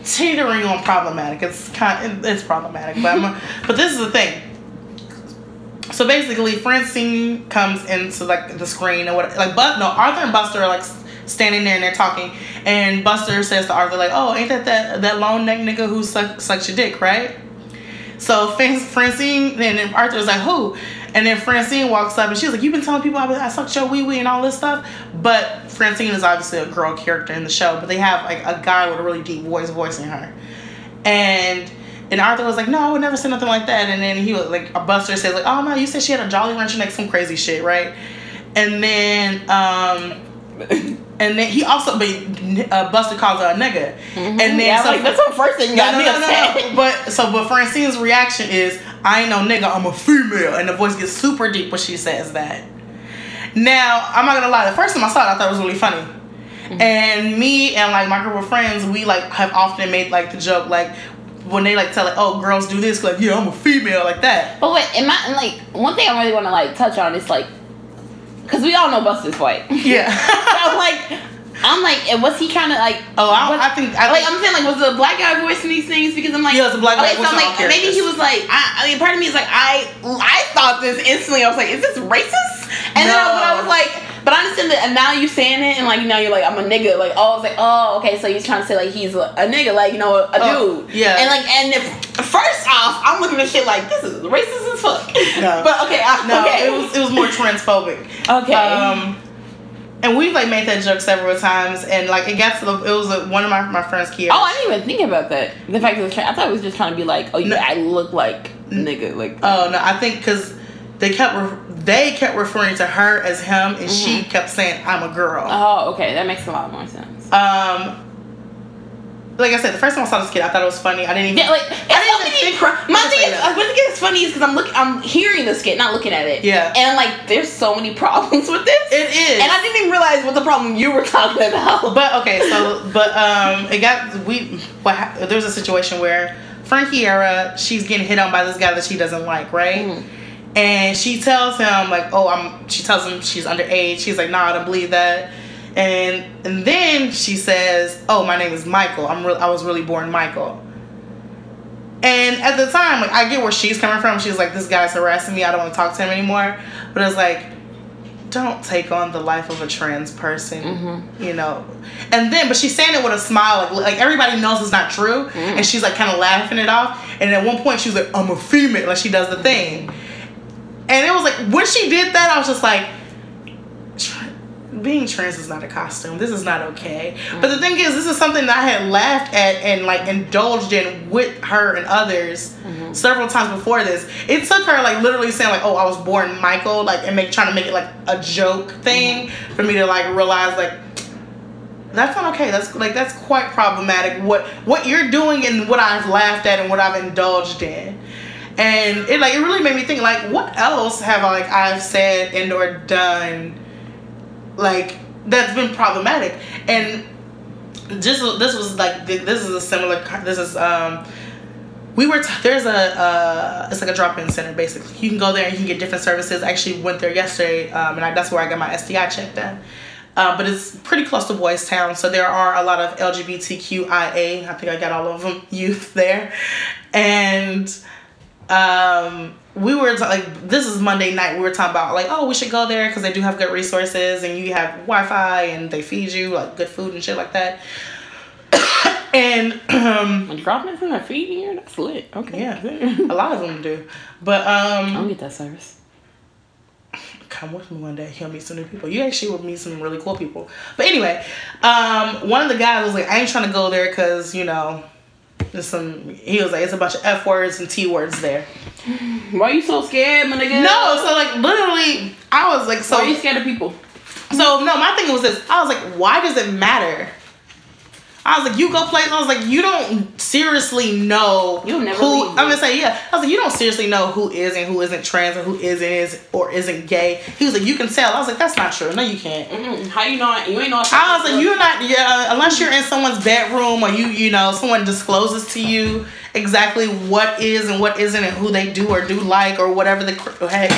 [SPEAKER 2] teetering on problematic. It's kind it's problematic but I'm, but this is the thing. So basically francine comes into like the screen or what like but no arthur and buster are like standing there and they're talking and buster says to arthur like oh ain't that that, that long neck nigga who suck, sucks your dick right so Fran- Francine, and then Arthur's like, who? And then Francine walks up and she's like, you've been telling people I, sucked your wee wee and all this stuff. But Francine is obviously a girl character in the show, but they have like a guy with a really deep voice voicing her. And and Arthur was like, no, I would never say nothing like that. And then he was like, a Buster said like, oh no, you said she had a Jolly Rancher neck, some crazy shit, right? And then um and then he also but uh, Buster calls her a nigga. And then
[SPEAKER 1] yeah,
[SPEAKER 2] so
[SPEAKER 1] like that's the first thing
[SPEAKER 2] no,
[SPEAKER 1] got
[SPEAKER 2] no,
[SPEAKER 1] me
[SPEAKER 2] no, no, no. But so, but Francine's reaction is, "I ain't no nigga, I'm a female," and the voice gets super deep when she says that. Now, I'm not gonna lie. The first time I saw it, I thought it was really funny. And me and like my group of friends, we like have often made like the joke like when they like tell like, "Oh, girls do this," like, "Yeah, I'm a female," like that.
[SPEAKER 1] But wait, am I like one thing I really want to like touch on is like, cause we all know Buster's white.
[SPEAKER 2] Yeah.
[SPEAKER 1] I'm like, I'm like, and was he kind of like?
[SPEAKER 2] oh, I,
[SPEAKER 1] what-
[SPEAKER 2] I think I
[SPEAKER 1] like
[SPEAKER 2] think,
[SPEAKER 1] I'm saying, like, was the black guy voicing these things? Because I'm like,
[SPEAKER 2] Yeah, it was a black guy
[SPEAKER 1] okay, so I'm like, maybe
[SPEAKER 2] characters.
[SPEAKER 1] he was like, I, I mean, part of me is like, I, I thought this instantly. I was like, is this racist? And then, I- I was like, but I understand that, and now you saying it, and like now you're like, I'm a nigga. Like, oh, I was like, oh, okay, so he's trying to say like he's a, a nigga, like you know, a, a
[SPEAKER 2] Oh,
[SPEAKER 1] dude.
[SPEAKER 2] yeah.
[SPEAKER 1] And like, and if, first off, I'm looking at shit like this is racist as fuck.
[SPEAKER 2] No.
[SPEAKER 1] But okay, I,
[SPEAKER 2] no,
[SPEAKER 1] okay,
[SPEAKER 2] it was it was more transphobic.
[SPEAKER 1] okay.
[SPEAKER 2] Um, and we've like made that joke several times, and like it got to the, it was one of my my friends' kids.
[SPEAKER 1] Oh, I didn't even think about that. The fact that it was I thought it was just trying to be like, oh, you,
[SPEAKER 2] No.
[SPEAKER 1] I look like nigga, like.
[SPEAKER 2] Oh no, I think because they kept re- they kept referring to her as him, and she
[SPEAKER 1] Mm-hmm.
[SPEAKER 2] kept saying I'm a girl.
[SPEAKER 1] oh, okay, that makes a lot more sense.
[SPEAKER 2] Um, like I said, the first time I saw this kid, I thought it was funny. I didn't even.
[SPEAKER 1] Yeah, like
[SPEAKER 2] I didn't even think-
[SPEAKER 1] pro- my thing is,
[SPEAKER 2] say
[SPEAKER 1] I think it's funny is because I'm looking, I'm hearing the skit, not looking at it.
[SPEAKER 2] Yeah.
[SPEAKER 1] and like there's so many problems with this.
[SPEAKER 2] It is.
[SPEAKER 1] and I didn't even realize what the problem you were talking about.
[SPEAKER 2] But okay, so but um, it got we. What hap- there was a situation where Frankie Era, she's getting hit on by this guy that she doesn't like, right?
[SPEAKER 1] Mhm.
[SPEAKER 2] And she tells him like, oh, I'm. She tells him she's underage. She's like, nah, I don't believe that. And and then she says, oh, my name is Michael. I'm real. I was really born Michael. And at the time, like I get where she's coming from. She's like, this guy's harassing me. I don't want to talk to him anymore. But it's like, don't take on the life of a trans person
[SPEAKER 1] Mm-hmm.
[SPEAKER 2] you know and then but she's saying it with a smile like, like everybody knows it's not true
[SPEAKER 1] Mm.
[SPEAKER 2] and she's like kind of laughing it off and at one point she's like i'm a female like she does the thing and it was like when she did that i was just like being trans is not a costume. This is not okay. But the thing is, this is something that I had laughed at and like indulged in with her and others mm-hmm. several times before this. It took her like literally saying like, "Oh, I was born Michael," like and make trying to make it like a joke thing mm-hmm. for me to like realize like that's not okay. That's like that's quite problematic. What what you're doing and what I've laughed at and what I've indulged in. And it like it really made me think like what else have I like I've said and or done like that's been problematic? And just this was like this is a similar this is um we were t- there's a uh it's like a drop-in center basically. You can go there and you can get different services. I actually went there yesterday um and I, that's where I got my STI checked done uh, but it's pretty close to Boys Town, so there are a lot of LGBTQIA. I think I got all of them youth there, and um, we were t- like, this is Monday night. We were talking about like, oh, we should go there because they do have good resources, and you have Wi-Fi, and they feed you like good food and shit like that. and um,
[SPEAKER 1] dropping from their feet here, that's lit. Okay.
[SPEAKER 2] yeah, a lot of them do, but
[SPEAKER 1] I
[SPEAKER 2] um,
[SPEAKER 1] don't get that service.
[SPEAKER 2] come with me one day. You'll meet some new people. You actually will meet some really cool people. But anyway, um, one of the guys was like, I ain't trying to go there because you know, there's some. He was like, it's a bunch of f words and t words there.
[SPEAKER 1] Why are you so scared, my nigga?
[SPEAKER 2] No, so like literally, I was like, so
[SPEAKER 1] Why are you scared of people?
[SPEAKER 2] so no. My thing was this. I was like, why does it matter? I was like, you go places. I was like, you don't seriously know
[SPEAKER 1] never
[SPEAKER 2] who. I'm gonna say, yeah. I was like, you don't seriously know who is and who isn't trans and who is and is or isn't gay. He was like, you can tell. I was like, that's not true. No, you can't.
[SPEAKER 1] Mm-mm. How you know? You ain't know.
[SPEAKER 2] I was like, you're not, yeah, unless you're in someone's bedroom or you, you know, someone discloses to you exactly what is and what isn't and who they do or do like or whatever the cr- heck.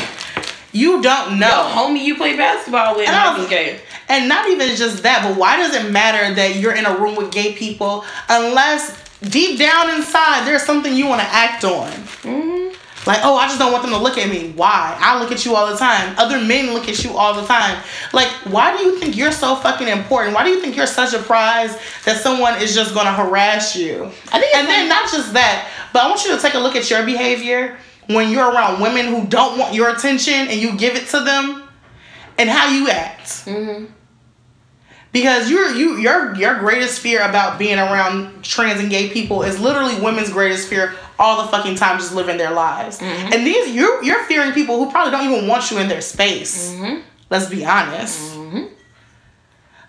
[SPEAKER 2] You don't know.
[SPEAKER 1] Yo, homie, you play basketball with.
[SPEAKER 2] And I was-
[SPEAKER 1] gay.
[SPEAKER 2] And not even just that, but why does it matter that you're in a room with gay people unless deep down inside there's something you want to act on?
[SPEAKER 1] Mm-hmm.
[SPEAKER 2] Like, oh, I just don't want them to look at me. Why? I look at you all the time. Other men look at you all the time. Like, why do you think you're so fucking important? Why do you think you're such a prize that someone is just gonna harass you?
[SPEAKER 1] I think
[SPEAKER 2] and then not just that, but I want you to take a look at your behavior when you're around women who don't want your attention and you give it to them and how you act.
[SPEAKER 1] Mm-hmm.
[SPEAKER 2] Because you're you your your greatest fear about being around trans and gay people is literally women's greatest fear all the fucking time just living their lives.
[SPEAKER 1] Mm-hmm.
[SPEAKER 2] And these you're you're fearing people who probably don't even want you in their space.
[SPEAKER 1] Mm-hmm.
[SPEAKER 2] Let's be honest.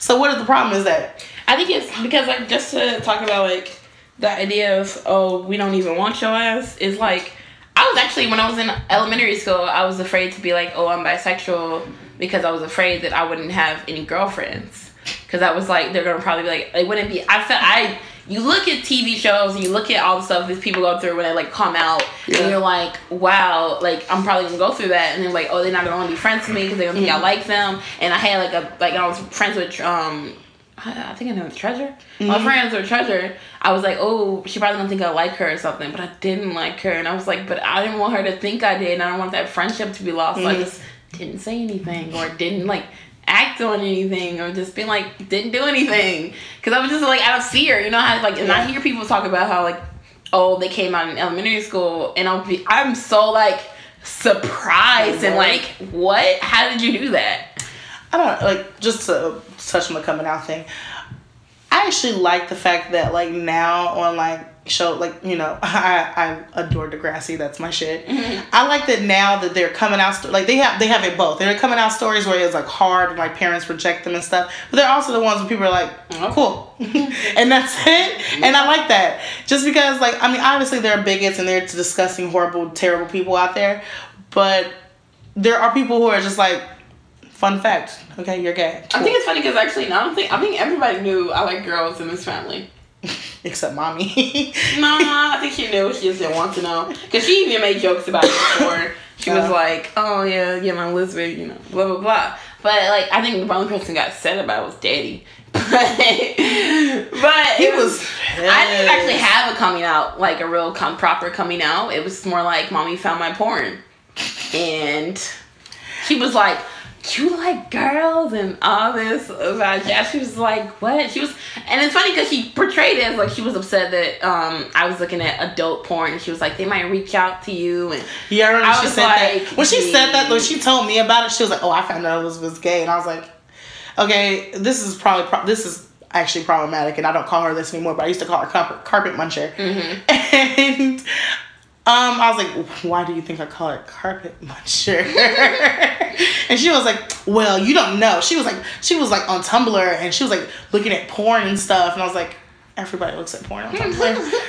[SPEAKER 2] So what is the problem is that
[SPEAKER 1] I think it's because like just to talk about like the idea of oh we don't even want your ass is like I was actually when I was in elementary school I was afraid to be like oh I'm bisexual because I was afraid that I wouldn't have any girlfriends because I was like they're gonna probably be like they wouldn't be I felt I you look at TV shows and you look at all the stuff that people go through when they like come out
[SPEAKER 2] Yeah.
[SPEAKER 1] and you're like wow like I'm probably gonna go through that and then like oh they're not gonna want to be friends with me because they're gonna think I mm-hmm. like them and I had like a like I was friends with um I think I know the Treasure. My mm-hmm. friends with Treasure. I was like, oh, she probably don't think I like her or something, but I didn't like her, and I was like, but I didn't want her to think I did, and I don't want that friendship to be lost. So I mm-hmm. just didn't say anything or didn't like act on anything or just been like didn't do anything because I was just like out of fear. You know how like and I hear people talk about how like oh they came out in elementary school and I'll be I'm so like surprised and like what how did you do that?
[SPEAKER 2] I don't like just to touch on the coming out thing. I actually like the fact that like now on like show like you know I I adore Degrassi that's my shit. Mm-hmm. I like that now that they're coming out sto- like they have they have it both. They're coming out stories where it's like hard and like parents reject them and stuff, but they're also the ones where people are like oh. cool, and that's it. And I like that just because like I mean obviously there are bigots and they're disgusting horrible terrible people out there, but there are people who are just like fun fact okay you're gay
[SPEAKER 1] I think it's funny because actually, no, I don't think I think everybody knew I like girls in this family.
[SPEAKER 2] except mommy
[SPEAKER 1] No, I think she knew. She just didn't want to know because she even made jokes about it before. She was
[SPEAKER 2] Uh.
[SPEAKER 1] like, "Oh yeah, yeah, my Elizabeth, you know, blah blah blah." But like, I think the only person got upset about it was Daddy. But, but
[SPEAKER 2] he
[SPEAKER 1] it
[SPEAKER 2] was
[SPEAKER 1] I didn't actually have a coming out, like a real com- proper coming out. It was more like, "Mommy found my porn," and she was like, "You like girls and all this about that." She was like, "What?" She was, and it's funny because she portrayed it as like she was upset that um I was looking at adult porn. And she was like, "They might reach out to you," and
[SPEAKER 2] yeah I remember
[SPEAKER 1] I
[SPEAKER 2] she said
[SPEAKER 1] like,
[SPEAKER 2] that when she said that when she told me about it she was like oh I found out Elizabeth was gay and I was like Okay, this is probably pro- this is actually problematic, and I don't call her this anymore. But I used to call her carpet, carpet muncher. And um, I was like, why do you think I call her carpet muncher? and she was like, well, you don't know. She was like, she was like on Tumblr, and she was like looking at porn and stuff, and I was like. Everybody looks at porn on Tumblr.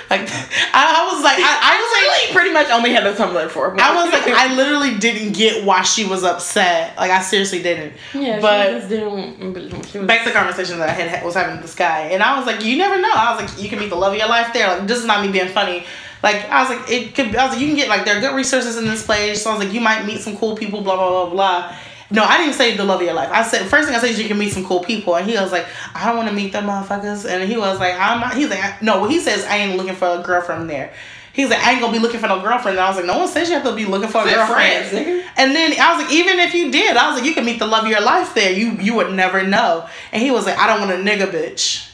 [SPEAKER 2] like, I, I was like, I, I was like,
[SPEAKER 1] really pretty much only had the Tumblr for.
[SPEAKER 2] I was like, I literally didn't get why she was upset. Like, I seriously didn't.
[SPEAKER 1] yeah,
[SPEAKER 2] but
[SPEAKER 1] she just didn't.
[SPEAKER 2] Back to the conversation that I had was having with this guy, and I was like, you never know. I was like, you can meet the love of your life there. Like, this is not me being funny. Like, I was like, it could. I was like, you can get like there are good resources in this place. So I was like, you might meet some cool people. Blah blah blah blah. No, I didn't say the love of your life. I said first thing I said is you can meet some cool people, and he was like, I don't want to meet them motherfuckers. And he was like, I'm not. He's like, no. Well, he says I ain't looking for a girlfriend there. He's like, I ain't gonna be looking for no girlfriend. And I was like, no one says you have to be looking for a girlfriend.
[SPEAKER 1] friends.
[SPEAKER 2] And then I was like, even if you did, I was like, you can meet the love of your life there. You you would never know. And he was like, I don't want a nigga bitch.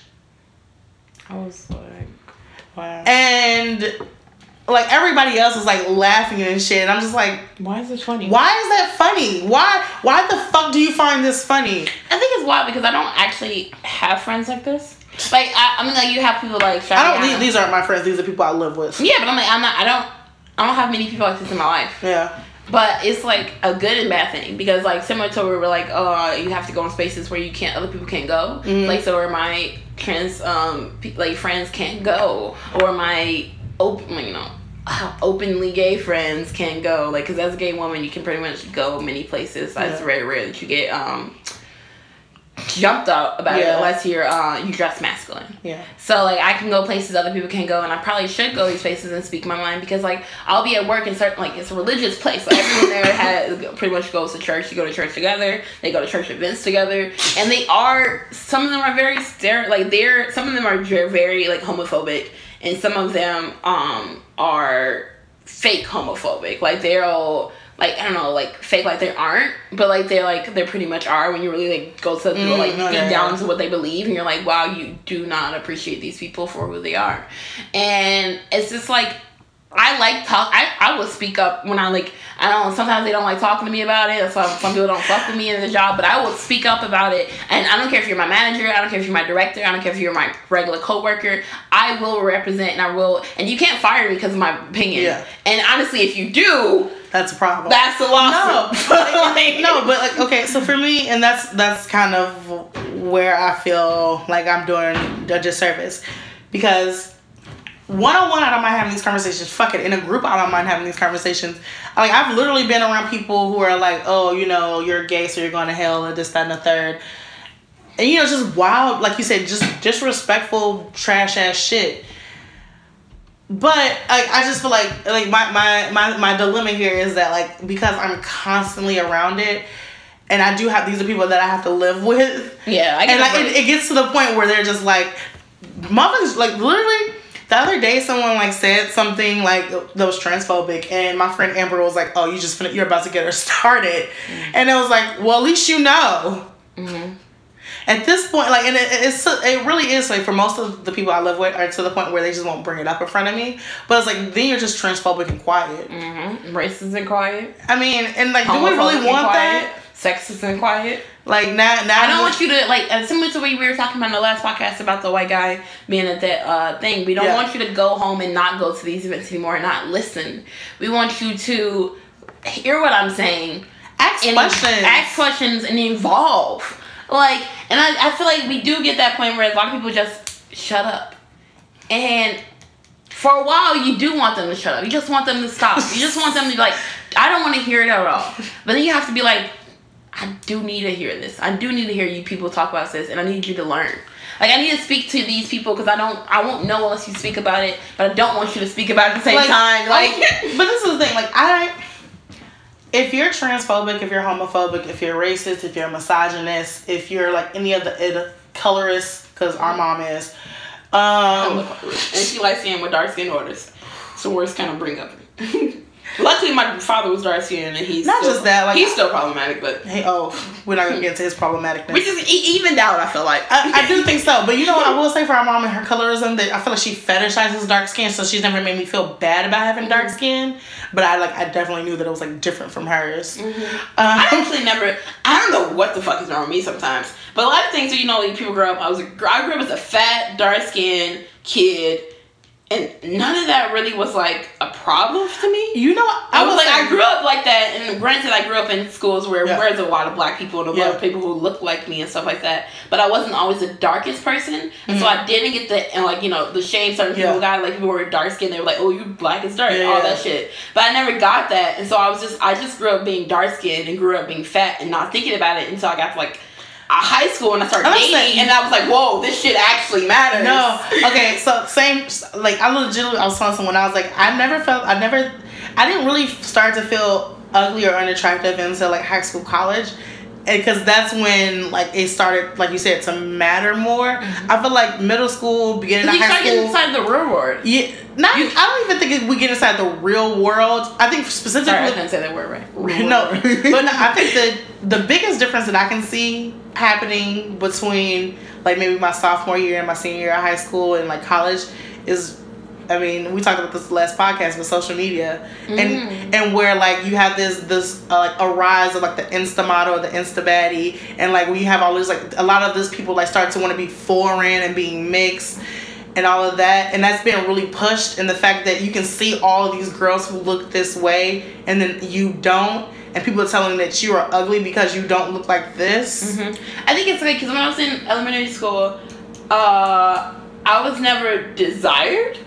[SPEAKER 1] I was like, wow.
[SPEAKER 2] And like everybody else is like laughing and shit. And I'm just like,
[SPEAKER 1] Why is this funny?
[SPEAKER 2] why is that funny? Why why the fuck do you find this funny?
[SPEAKER 1] I think it's wild because I don't actually have friends like this. Like I, I mean, like you have people like.
[SPEAKER 2] I don't.
[SPEAKER 1] Shawty
[SPEAKER 2] These, these aren't my friends. These are people I live with.
[SPEAKER 1] Yeah, but I'm like I'm not. I don't. I don't have many people like this in my life.
[SPEAKER 2] Yeah.
[SPEAKER 1] But it's like a good and bad thing because like similar to where we're like, oh, you have to go in spaces where you can't, other people can't go.
[SPEAKER 2] Mhm.
[SPEAKER 1] Like so where my trans um pe- like friends can't go, or my open, you know, openly gay friends can't go. Like, cause as a gay woman, you can pretty much go many places. It's
[SPEAKER 2] Yeah.
[SPEAKER 1] very rare that you get um jumped up about it unless you're uh you dress masculine.
[SPEAKER 2] Yeah.
[SPEAKER 1] So like I can go places other people can't go, and I probably should go these places and speak my mind because like I'll be at work and certain like it's a religious place. Like everyone there has pretty much goes to church. You go to church together. They go to church events together, and they are some of them are very stere like they're some of them are very like homophobic, and some of them um are fake homophobic. Like they're all like I don't know, like fake like they aren't, but like they're like they pretty much are when you really like go to
[SPEAKER 2] Mm,
[SPEAKER 1] like
[SPEAKER 2] okay,
[SPEAKER 1] deep down to what they believe, and you're like, wow, you do not appreciate these people for who they are, and it's just like. I like talk. I, I will speak up when I like. I don't. Sometimes they don't like talking to me about it. Some some people don't fuck with me in the job, but I will speak up about it. And I don't care if you're my manager. I don't care if you're my director. I don't care if you're my regular coworker. I will represent and I will. And you can't fire me because of my opinion.
[SPEAKER 2] Yeah.
[SPEAKER 1] And honestly, if you do,
[SPEAKER 2] That's a problem.
[SPEAKER 1] that's a
[SPEAKER 2] no,
[SPEAKER 1] lawsuit. Like-
[SPEAKER 2] no, but like okay, so for me, and that's that's kind of where I feel like I'm doing a disservice because one on one, I don't mind having these conversations. Fuck it, in a group, I don't mind having these conversations. Like I've literally been around people who are like, oh, you know, you're gay, so you're going to hell, and this, that, and the third. And you know, just wild, like you said, just disrespectful, trash ass shit. But like I just feel like like my, my my my dilemma here is that like because I'm constantly around it and I do have these are people that I have to live with.
[SPEAKER 1] yeah, I get
[SPEAKER 2] And like
[SPEAKER 1] it.
[SPEAKER 2] it, it gets to the point where they're just like motherfuckers like literally the other day someone like said something like that was transphobic and my friend Amber was like, Oh, you just finna, you're about to get her started. And it was like, Well at least you know.
[SPEAKER 1] Mhm.
[SPEAKER 2] At this point, like, and it, it's it really is like for most of the people I live with are to the point where they just won't bring it up in front of me. But it's like then you're just transphobic and quiet.
[SPEAKER 1] Mhm. Racist and quiet.
[SPEAKER 2] I mean, and like, do we really want that?
[SPEAKER 1] Sexist and quiet.
[SPEAKER 2] Like now, now
[SPEAKER 1] I don't want you to like similar to what we were talking about in the last podcast about the white guy being at that uh, thing. We don't
[SPEAKER 2] Yeah.
[SPEAKER 1] want you to go home and not go to these events anymore and not listen. We want you to hear what I'm saying
[SPEAKER 2] ask questions.
[SPEAKER 1] ask questions and evolve. Like, and I, I feel like we do get that point where a lot of people just shut up. And for a while, you do want them to shut up. You just want them to stop. You just want them to be like, I don't want to hear it at all. But then you have to be like, I do need to hear this. I do need to hear you people talk about this, and I need you to learn. Like I need to speak to these people because I don't, I won't know unless you speak about it. But I don't want you to speak about it at the same
[SPEAKER 2] Like,
[SPEAKER 1] time. Like,
[SPEAKER 2] but this is the thing. Like I, if you're transphobic, if you're homophobic, if you're racist, if you're misogynist, if you're like any of the it, colorists, because our mom is. Um,
[SPEAKER 1] and she likes seeing with dark skin daughters. It's the worst kind of bring up. Luckily, my father was dark skinned, and he's
[SPEAKER 2] Not
[SPEAKER 1] still,
[SPEAKER 2] just that, like-
[SPEAKER 1] he's still problematic, but
[SPEAKER 2] Hey, oh, we're not gonna get into his problematicness.
[SPEAKER 1] which is e- evened out. I feel like
[SPEAKER 2] I, I do think so, but you know what I will say for our mom and her colorism that I feel like she fetishizes dark skin, so she's never made me feel bad about having dark
[SPEAKER 1] Mm-hmm.
[SPEAKER 2] skin. But I like I definitely knew that it was like different from hers.
[SPEAKER 1] Mm-hmm. I
[SPEAKER 2] Um,
[SPEAKER 1] actually never. I don't know what the fuck is wrong with me sometimes. But a lot of things, you know, like people grow up. I was, a, I grew up as a fat, dark skinned kid, and none of that really was like a problem to me.
[SPEAKER 2] you know,
[SPEAKER 1] I was like,
[SPEAKER 2] say-
[SPEAKER 1] I grew up like that, and granted, I grew up in schools where
[SPEAKER 2] Yeah.
[SPEAKER 1] there's a lot of black people and a lot
[SPEAKER 2] Yeah.
[SPEAKER 1] of people who look like me and stuff like that. But I wasn't always the darkest person, and so I didn't get the and like you know the shame certain people
[SPEAKER 2] Mm-hmm. Yeah.
[SPEAKER 1] got. Like people were dark skinned, they were like, "Oh, you black as dirt,"
[SPEAKER 2] Yeah,
[SPEAKER 1] all that shit. But I never got that, and so I was just I just grew up being dark skinned and grew up being fat and not thinking about it until I got to like. High school and I started dating
[SPEAKER 2] saying-
[SPEAKER 1] and I was like, whoa, this shit actually matters.
[SPEAKER 2] No, okay, so same. Like I legitimately, I was telling someone I was like, I never felt, I never, I didn't really start to feel ugly or unattractive until like high school, college, because that's when like it started, like you said, to matter more. Mm-hmm. I feel like middle school, beginning of
[SPEAKER 1] You
[SPEAKER 2] high
[SPEAKER 1] start getting
[SPEAKER 2] school.
[SPEAKER 1] inside the real world.
[SPEAKER 2] Yeah, not.
[SPEAKER 1] You-
[SPEAKER 2] I don't even think we get inside the real world. I think specifically.
[SPEAKER 1] Sorry, I couldn't say that word right. Real
[SPEAKER 2] no, but no, I think that the biggest difference that I can see happening between like maybe my sophomore year and my senior year of high school and like college is I mean, we talked about this last podcast with social media,
[SPEAKER 1] Mm.
[SPEAKER 2] and and where like you have this this uh, like a rise of like the insta model, the insta baddie, and like we have all this like a lot of these people like start to want to be foreign and being mixed, and all of that, and that's been really pushed. And the fact that you can see all of these girls who look this way, and then you don't, and people are telling that you are ugly because you don't look like this.
[SPEAKER 1] Mhm. I think it's like because when I was in elementary school, uh, I was never desired.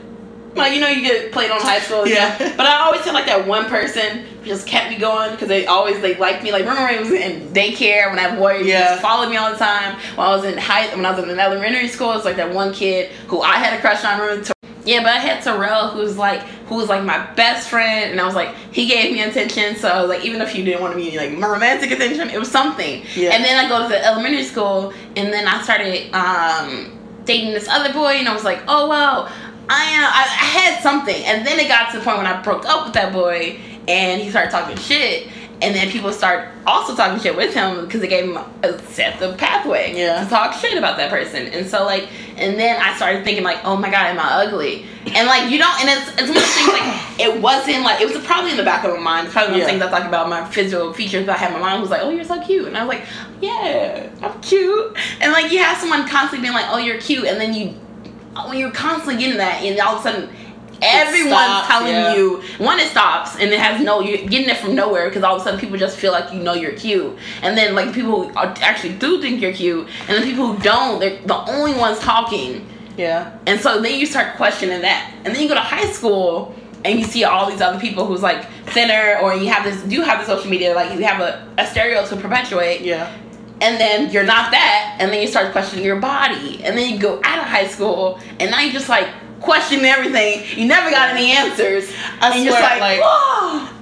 [SPEAKER 1] Like you know, you get played on high school,
[SPEAKER 2] Yeah.
[SPEAKER 1] But I always feel like that one person who just kept me going because they always they liked me. Like remember when I was in daycare when that boy
[SPEAKER 2] Yeah.
[SPEAKER 1] just followed me all the time. When I was in high, when I was in elementary school, it's like that one kid who I had a crush on. I remember yeah, but I had Terrell who's like who was like my best friend, and I was like he gave me attention. So I was like even if you didn't want to be like my romantic attention, it was something.
[SPEAKER 2] Yeah.
[SPEAKER 1] And then I go to the elementary school, and then I started um, dating this other boy, and I was like, oh well, I am. I, I had something, and then it got to the point when I broke up with that boy, and he started talking shit. And then people start also talking shit with him because they gave him a set the pathway
[SPEAKER 2] Yeah.
[SPEAKER 1] to talk shit about that person. And so like, and then I started thinking like, oh my god, am I ugly? And like you don't, and it's it's one of those things like it wasn't like it was probably in the back of my mind. It's probably one of the
[SPEAKER 2] Yeah.
[SPEAKER 1] things I talk about my physical features. But I had my mom was like, oh you're so cute, and I was like, yeah, I'm cute. And like you have someone constantly being like, oh you're cute, and then you when you're constantly getting that, and all of a sudden. Everyone's
[SPEAKER 2] stops,
[SPEAKER 1] telling
[SPEAKER 2] yeah.
[SPEAKER 1] you one it stops and it has no you're getting it from nowhere because all of a sudden people just feel like you know you're cute and then like people who actually do think you're cute and the people who don't they're the only ones talking
[SPEAKER 2] Yeah.
[SPEAKER 1] and so then you start questioning that and then you go to high school and you see all these other people who's like thinner or you have this you have the social media like you have a, a stereo to perpetuate
[SPEAKER 2] Yeah.
[SPEAKER 1] and then you're not that and then you start questioning your body and then you go out of high school and now you just like questioning everything you never got any answers
[SPEAKER 2] I
[SPEAKER 1] and
[SPEAKER 2] swear,
[SPEAKER 1] like,
[SPEAKER 2] like-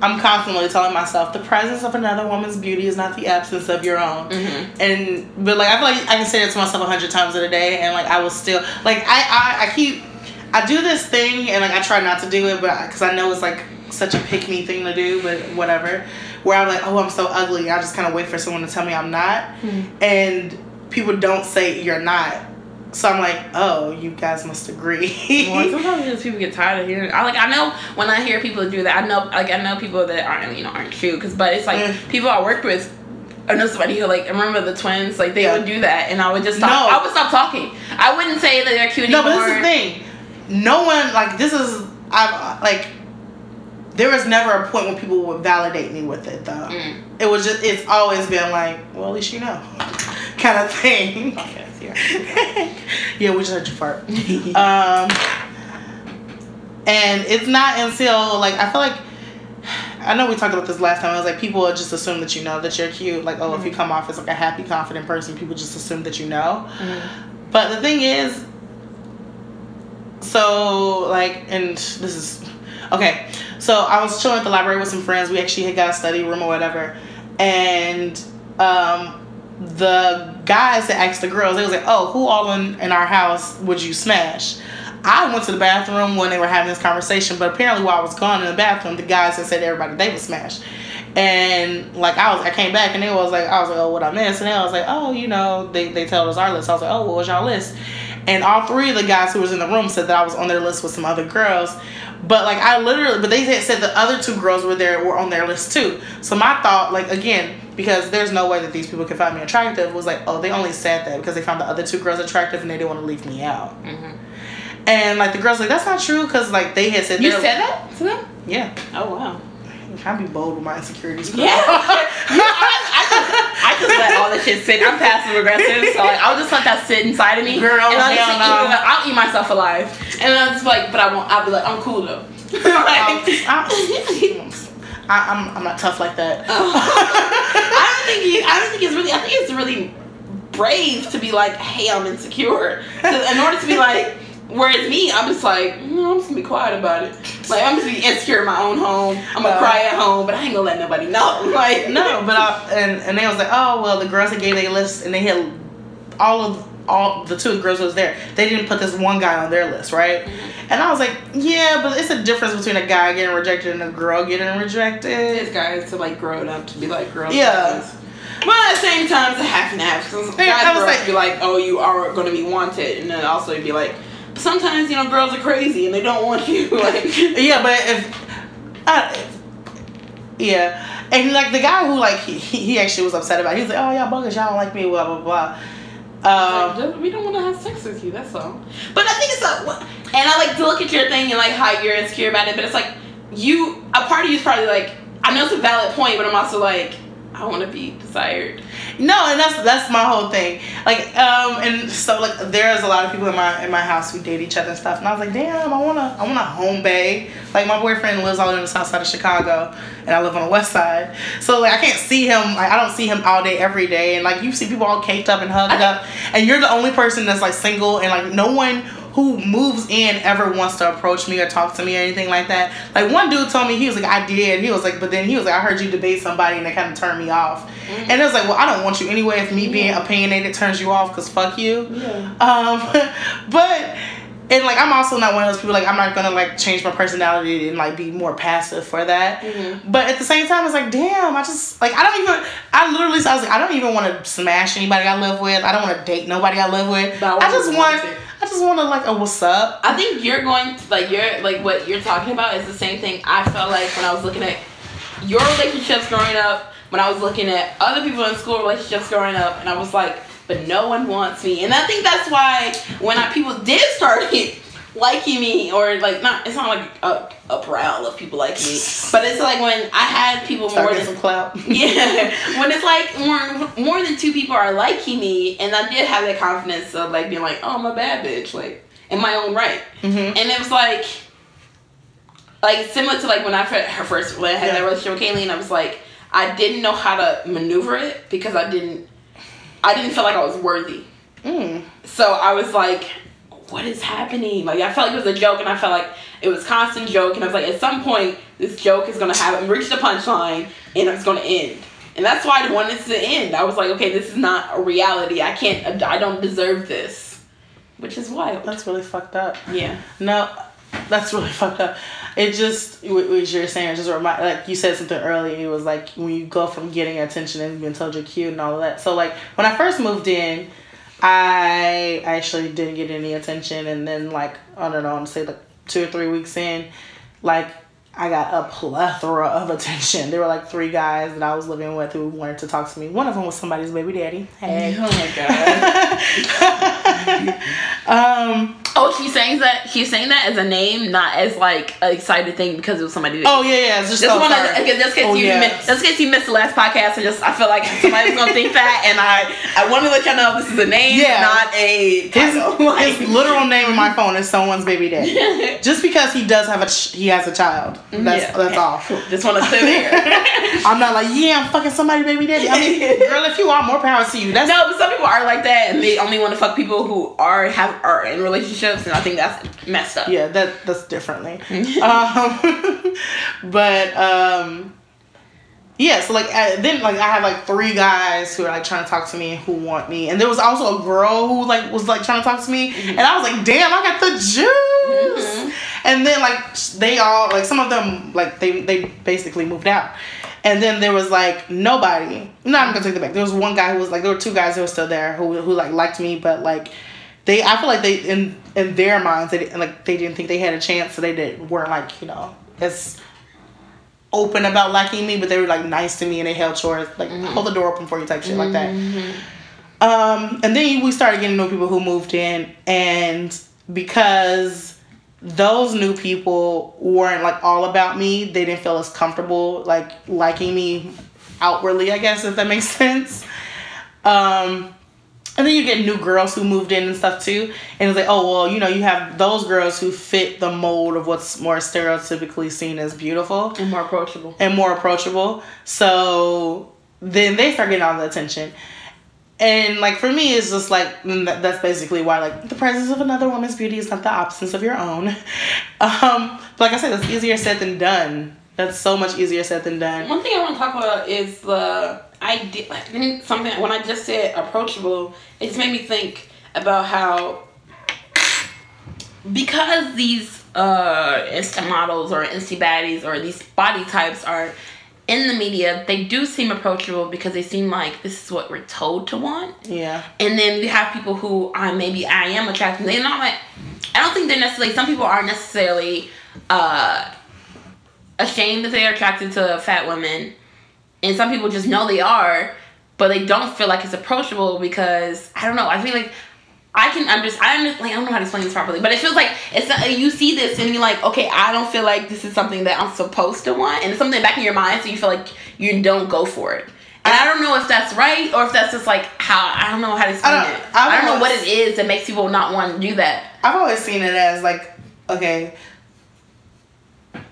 [SPEAKER 2] I'm constantly telling myself the presence of another woman's beauty is not the absence of your own.
[SPEAKER 1] Mhm.
[SPEAKER 2] And but like I feel like I can say that to myself a hundred times in a day, and like I will still like I I, I keep I do this thing and like I try not to do it, but because I know it's like such a pick me thing to do, but whatever. Where I'm like, oh, I'm so ugly. I just kind of wait for someone to tell me I'm not, and people don't say you're not. So I'm like, oh, you guys must agree.
[SPEAKER 1] Well, sometimes just people get tired of hearing. I like. I know when I hear people do that. I know, like, I know people that aren't, you know, aren't true. Cause, but it's like
[SPEAKER 2] Mm.
[SPEAKER 1] people I worked with. I know somebody who like I remember the twins. Like they
[SPEAKER 2] Yeah.
[SPEAKER 1] would do that, and I would just stop.
[SPEAKER 2] No.
[SPEAKER 1] I would stop talking. I wouldn't say that they're cute
[SPEAKER 2] No,
[SPEAKER 1] anymore.
[SPEAKER 2] but this is the thing. No one like this is I like. There was never a point when people would validate me with it though.
[SPEAKER 1] Mm.
[SPEAKER 2] It was just it's always been like, well, at least you know, kind of thing.
[SPEAKER 1] Podcast, yeah.
[SPEAKER 2] we just heard you fart. um, and it's not until like I feel like I know we talked about this last time. I was like people just assume that you know that you're cute. Like oh, if you come off as like a happy, confident person, people just assume that you know. But the thing is, so like, and this is okay. So I was chilling at the library with some friends. We actually had got a study room or whatever, and um, the guys that asked the girls, they was like, "Oh, who all in in our house would you smash?" I went to the bathroom when they were having this conversation, but apparently while I was gone in the bathroom, the guys had said everybody they was smash, And like I was, I came back and they was like, I was like, oh, what I missed? And they was like, oh, you know, they they told us our list. I was like, oh, what was y'all list? And all three of the guys who was in the room said that I was on their list with some other girls. But like I literally, but they had said the other two girls were there were on their list too. So my thought, like again, because there's no way that these people can find me attractive, was like, oh, they only said that because they found the other two girls attractive and they didn't want to leave me out.
[SPEAKER 1] Mm-hmm.
[SPEAKER 2] And like the girls, like that's not true because like they had said
[SPEAKER 1] You said that to them?
[SPEAKER 2] yeah.
[SPEAKER 1] Oh wow.
[SPEAKER 2] I can't be bold with my insecurities. girl.
[SPEAKER 1] Yeah. You- I, I, just, I just let all this shit sit. I'm passive aggressive, so like I'll just let that sit inside of me.
[SPEAKER 2] Girl,
[SPEAKER 1] and I'll, just eat. I'll eat myself alive. And I'm just like, but I won't. I'll be like, I'm cool though. Like-
[SPEAKER 2] I, I, I'm I'm not tough like that.
[SPEAKER 1] I don't think you, I don't think it's really. I think it's really brave to be like, "Hey, I'm insecure." in order to be like, whereas me, I'm just like, no, I'm just gonna be quiet about it. Like I'm just gonna be insecure in my own home. I'm gonna
[SPEAKER 2] Uh,
[SPEAKER 1] cry at home, but I ain't gonna let nobody know. Like
[SPEAKER 2] No, but I, and and they was like, oh well, the girls that gave their list and they had all of all the two girls was there. They didn't put this one guy on their list, right? And I was like, yeah, but it's a difference between a guy getting rejected and a girl getting rejected.
[SPEAKER 1] this guy is to like grow up to be like girls.
[SPEAKER 2] Yeah.
[SPEAKER 1] guys. But at the same time, it's a half and half. So guys
[SPEAKER 2] I was
[SPEAKER 1] up
[SPEAKER 2] like-
[SPEAKER 1] to be like, oh, you are going to be wanted, and then also be like, sometimes you know girls are crazy and they don't want you. like,
[SPEAKER 2] Yeah, but if, I, yeah, and like the guy who like he, he actually was upset about. it. He was like, oh y'all bogus, y'all don't like me, blah blah blah. Um,
[SPEAKER 1] we don't want to have sex with you. That's all. But I think it's a, and I like to look at your thing and like how you're insecure about it. But it's like you, a part of you is probably like, I know it's a valid point, but I'm also like, I want to be desired.
[SPEAKER 2] No, and that's that's my whole thing. Like, um, and so like there's a lot of people in my in my house who date each other and stuff, and I was like, damn, I wanna I wanna home bay. Like my boyfriend lives all in the south side of Chicago, and I live on the west side. So like I can't see him. Like I don't see him all day every day, and like you see people all caked up and hugged up, and you're the only person that's like single, and like no one who moves in ever wants to approach me or talk to me or anything like that. Like one dude told me he was like I did. He was like, but then he was like I heard you debate somebody and it kind of turned me off. And it was like, well, I don't want you anyway. If me being opinionated turns you off, cause fuck you.
[SPEAKER 1] Yeah.
[SPEAKER 2] Um, but and like I'm also not one of those people like I'm not gonna like change my personality and like be more passive for that.
[SPEAKER 1] Mhm.
[SPEAKER 2] But at the same time, it's like damn, I just like I don't even. I literally I was like I don't even want to smash anybody I live with. I don't want to date nobody I live with.
[SPEAKER 1] But I
[SPEAKER 2] just want.
[SPEAKER 1] want to.
[SPEAKER 2] I just want to like a what's up.
[SPEAKER 1] I think you're going to, like you're like what you're talking about is the same thing I felt like when I was looking at your relationships growing up, when I was looking at other people in school relationships growing up, and I was like, but no one wants me, and I think that's why when I, people did start liking me or like not, it's not like a, a prowl of people like me, but it's like when I had people
[SPEAKER 2] Start
[SPEAKER 1] more than
[SPEAKER 2] some clout.
[SPEAKER 1] yeah, when it's like more more than two people are liking me, and I did have that confidence of like being like, oh, I'm a bad bitch, like in my own right,
[SPEAKER 2] hmm
[SPEAKER 1] and it was like, like similar to like when I her first when I had that
[SPEAKER 2] Yeah.
[SPEAKER 1] relationship with Kayleen, I was like, I didn't know how to maneuver it because I didn't, I didn't feel like I was worthy,
[SPEAKER 2] Mm.
[SPEAKER 1] so I was like, what is happening? Like I felt like it was a joke, and I felt like it was constant joke, and I was like, at some point, this joke is gonna have reach the punchline, and it's gonna end. And that's why I wanted it to end. I was like, okay, this is not a reality. I can't. I don't deserve this, which is wild.
[SPEAKER 2] That's really fucked up.
[SPEAKER 1] Yeah.
[SPEAKER 2] No, that's really fucked up. It just what you're saying just remind like you said something earlier. It was like when you go from getting attention and being told you're cute and all of that. So like when I first moved in, I actually didn't get any attention, and then like I don't know, I'm say like two or three weeks in, like. I got a plethora of attention. There were like three guys that I was living with who wanted to talk to me. One of them was somebody's baby daddy. Hey.
[SPEAKER 1] Oh my god.
[SPEAKER 2] um.
[SPEAKER 1] oh, she's saying that. She's saying that as a name, not as like an excited thing because it was somebody.
[SPEAKER 2] Oh yeah, yeah. It's just,
[SPEAKER 1] Just
[SPEAKER 2] so
[SPEAKER 1] wanna, just in case
[SPEAKER 2] Oh,
[SPEAKER 1] you,
[SPEAKER 2] yeah.
[SPEAKER 1] missed, just case you missed the last podcast, and just I feel like somebody's gonna think that, and I, I want to let y'all know this is a name,
[SPEAKER 2] Yeah.
[SPEAKER 1] not a
[SPEAKER 2] His.
[SPEAKER 1] Like-
[SPEAKER 2] his literal name in my phone is someone's baby daddy. Just because he does have a ch- he has a child. That's
[SPEAKER 1] Yeah,
[SPEAKER 2] that's
[SPEAKER 1] okay.
[SPEAKER 2] all.
[SPEAKER 1] Just want to sit there.
[SPEAKER 2] I'm not like yeah, I'm fucking somebody baby daddy. I mean, girl, if you want more power to you. That's
[SPEAKER 1] no, but some people are like that, and they only want to fuck people who are have are in relationships, and I think that's messed up.
[SPEAKER 2] yeah, that that's differently. um, but um, yeah, so like uh, then like I have like three guys who are like trying to talk to me who want me, and there was also a girl who like was like trying to talk to me, and I was like, damn, I got the juice. this? And then like they all like some of them like they they basically moved out. And then there was like nobody. No, I'm gonna take that back. There was one guy who was like there were two guys who were still there who who like liked me, but like they I feel like they in in their minds they didn't- like they didn't think they had a chance, so they didn't weren't like you know as open about liking me, but they were like nice to me and they held chores like hold the door open for you type shit like that. Um, and then we started getting new people who moved in, and because those new people weren't like all about me, they didn't feel as comfortable like liking me outwardly, I guess if that makes sense. Um, and then you get new girls who moved in and stuff too, and it's like, oh well, you know, you have those girls who fit the mold of what's more stereotypically seen as beautiful
[SPEAKER 1] And more approachable.
[SPEAKER 2] and more approachable. So then they start getting all the attention. And like for me, it's just like mm, that's basically why like the presence of another woman's beauty is not the absence of your own. Um, but like I said, that's easier said than done. That's so much easier said than done.
[SPEAKER 1] One thing I want to talk about is the idea. Like, something when I just said approachable, it just made me think about how because these uh insta models or insta baddies or these body types are in the media, they do seem approachable because they seem like this is what we're told to want.
[SPEAKER 2] Yeah.
[SPEAKER 1] And then you have people who I maybe I am attracted. They're not like I don't think they're necessarily. Some people aren't necessarily uh, ashamed that they are attracted to fat women, and some people just know they are, but they don't feel like it's approachable because I don't know. I feel like I can understand. I understand. Like, I don't know how to explain this properly, but it feels like it's uh, you see this and you're like, okay, I don't feel like this is something that I'm supposed to want, and it's something back in your mind, so you feel like you don't go for it. And I don't know if that's right or if that's just like how I don't know how to explain
[SPEAKER 2] don't-
[SPEAKER 1] it.
[SPEAKER 2] I've
[SPEAKER 1] I don't know what it is that makes people not want to do that.
[SPEAKER 2] I've always seen it as like, okay,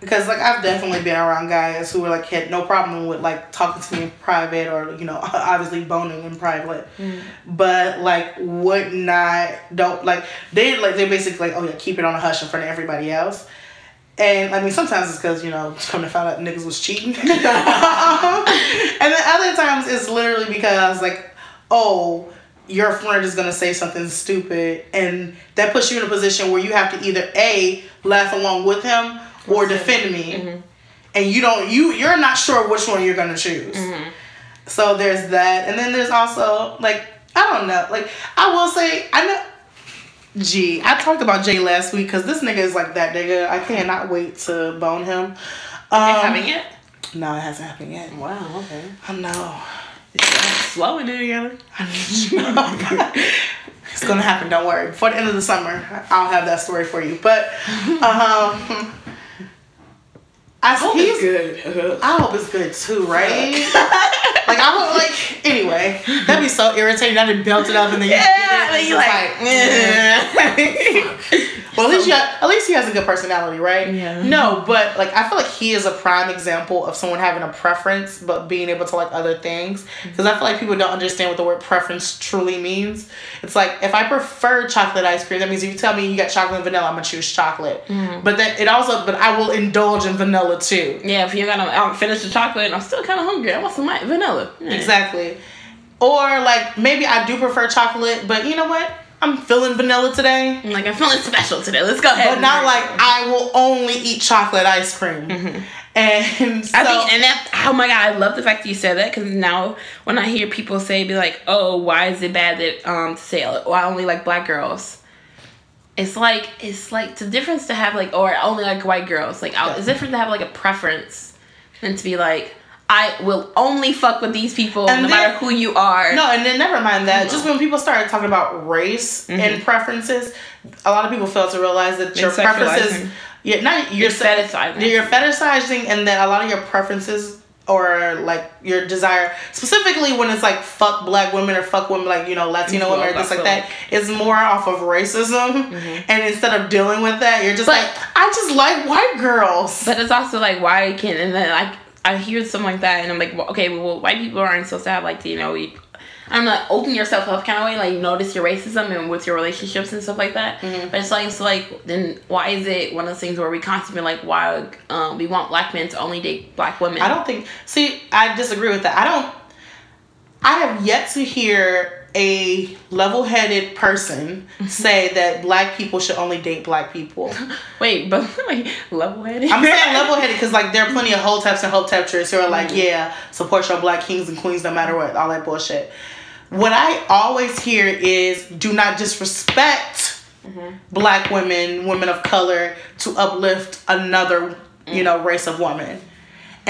[SPEAKER 2] because like I've definitely been around guys who were like had no problem with like talking to me in private or you know obviously boning in private, mm. but like would not don't like they like they basically like oh yeah keep it on a hush in front of everybody else. And I mean, sometimes it's because you know, come to find out niggas was cheating, and then other times it's literally because like, oh, your friend is gonna say something stupid, and that puts you in a position where you have to either a laugh along with him or defend me, and you don't you you're not sure which one you're gonna choose. So there's that, and then there's also like I don't know, like I will say I know. Gee, I talked about Jay last week because this nigga is like that nigga. I cannot wait to bone him. Um,
[SPEAKER 1] it? Happening yet?
[SPEAKER 2] No, it hasn't happened yet.
[SPEAKER 1] Wow. Okay.
[SPEAKER 2] I know.
[SPEAKER 1] Slowing it together.
[SPEAKER 2] it's gonna happen. Don't worry. Before the end of the summer, I'll have that story for you. But um, I
[SPEAKER 1] hope
[SPEAKER 2] he's
[SPEAKER 1] it's good.
[SPEAKER 2] I hope it's good too, right? like I hope, like anyway, that'd be so irritating. I didn't belt it up and then you
[SPEAKER 1] Yeah,
[SPEAKER 2] get it,
[SPEAKER 1] and
[SPEAKER 2] and
[SPEAKER 1] you
[SPEAKER 2] it's
[SPEAKER 1] like,
[SPEAKER 2] just Well, at least you at least he has a good personality, right?
[SPEAKER 1] Yeah.
[SPEAKER 2] No, but like I feel like he is a prime example of someone having a preference but being able to like other things. Because I feel like people don't understand what the word preference truly means. It's like if I prefer chocolate ice cream, that means if you tell me you got chocolate and vanilla, I'm gonna choose chocolate. But then it also, but I will indulge in vanilla too.
[SPEAKER 1] yeah, if you're gonna um, finish the chocolate, and I'm still kind of hungry. I want some like, vanilla. Yeah.
[SPEAKER 2] Exactly. Or like maybe I do prefer chocolate, but you know what? I'm feeling vanilla today.
[SPEAKER 1] Like I'm feeling special today. Let's go ahead.
[SPEAKER 2] But not like. I will only eat chocolate ice cream. And so,
[SPEAKER 1] I think, and that, oh my god, I love the fact that you said that because now when I hear people say, be like, oh, why is it bad that, um, to say, oh, I only like black girls? It's like, it's like, the difference to have like, or I only like white girls. Like, I- it's different to have like a preference than to be like, I will only fuck with these people
[SPEAKER 2] And
[SPEAKER 1] no
[SPEAKER 2] then-
[SPEAKER 1] matter who you are.
[SPEAKER 2] no, and then never mind that. Just when people started talking about race
[SPEAKER 1] Mm-hmm.
[SPEAKER 2] and preferences, a lot of people fail to realize that your preferences, yeah, not you're
[SPEAKER 1] You're fetishizing.
[SPEAKER 2] You're fetishizing, and that a lot of your preferences or like your desire, specifically when it's like fuck black women or fuck women like you know Latino
[SPEAKER 1] Well,
[SPEAKER 2] women or things like that, is more off of racism. And instead of dealing with that, you're just
[SPEAKER 1] Mm-hmm. But-
[SPEAKER 2] like, I just like white girls.
[SPEAKER 1] But it's also like why can and then like I hear something like that and I'm like well, okay well white people aren't supposed to have like you know I'm like open yourself up kind of way like notice your racism and with your relationships and stuff like that. But it's like it's like then why is it one of those things where we constantly like why um, we want black men to only date black women?
[SPEAKER 2] I don't think. See, I disagree with that. I don't. I have yet to hear a level-headed person mm-hmm. say that black people should only date black people.
[SPEAKER 1] Wait, but like level headed.
[SPEAKER 2] I'm saying level-headed because like there are plenty of hotep types and hotep types who are like, mm-hmm. yeah, support your black kings and queens no matter what, all that bullshit. What I always hear is do not disrespect mm-hmm. black women, women of color, to uplift another, you mm. know, race of woman.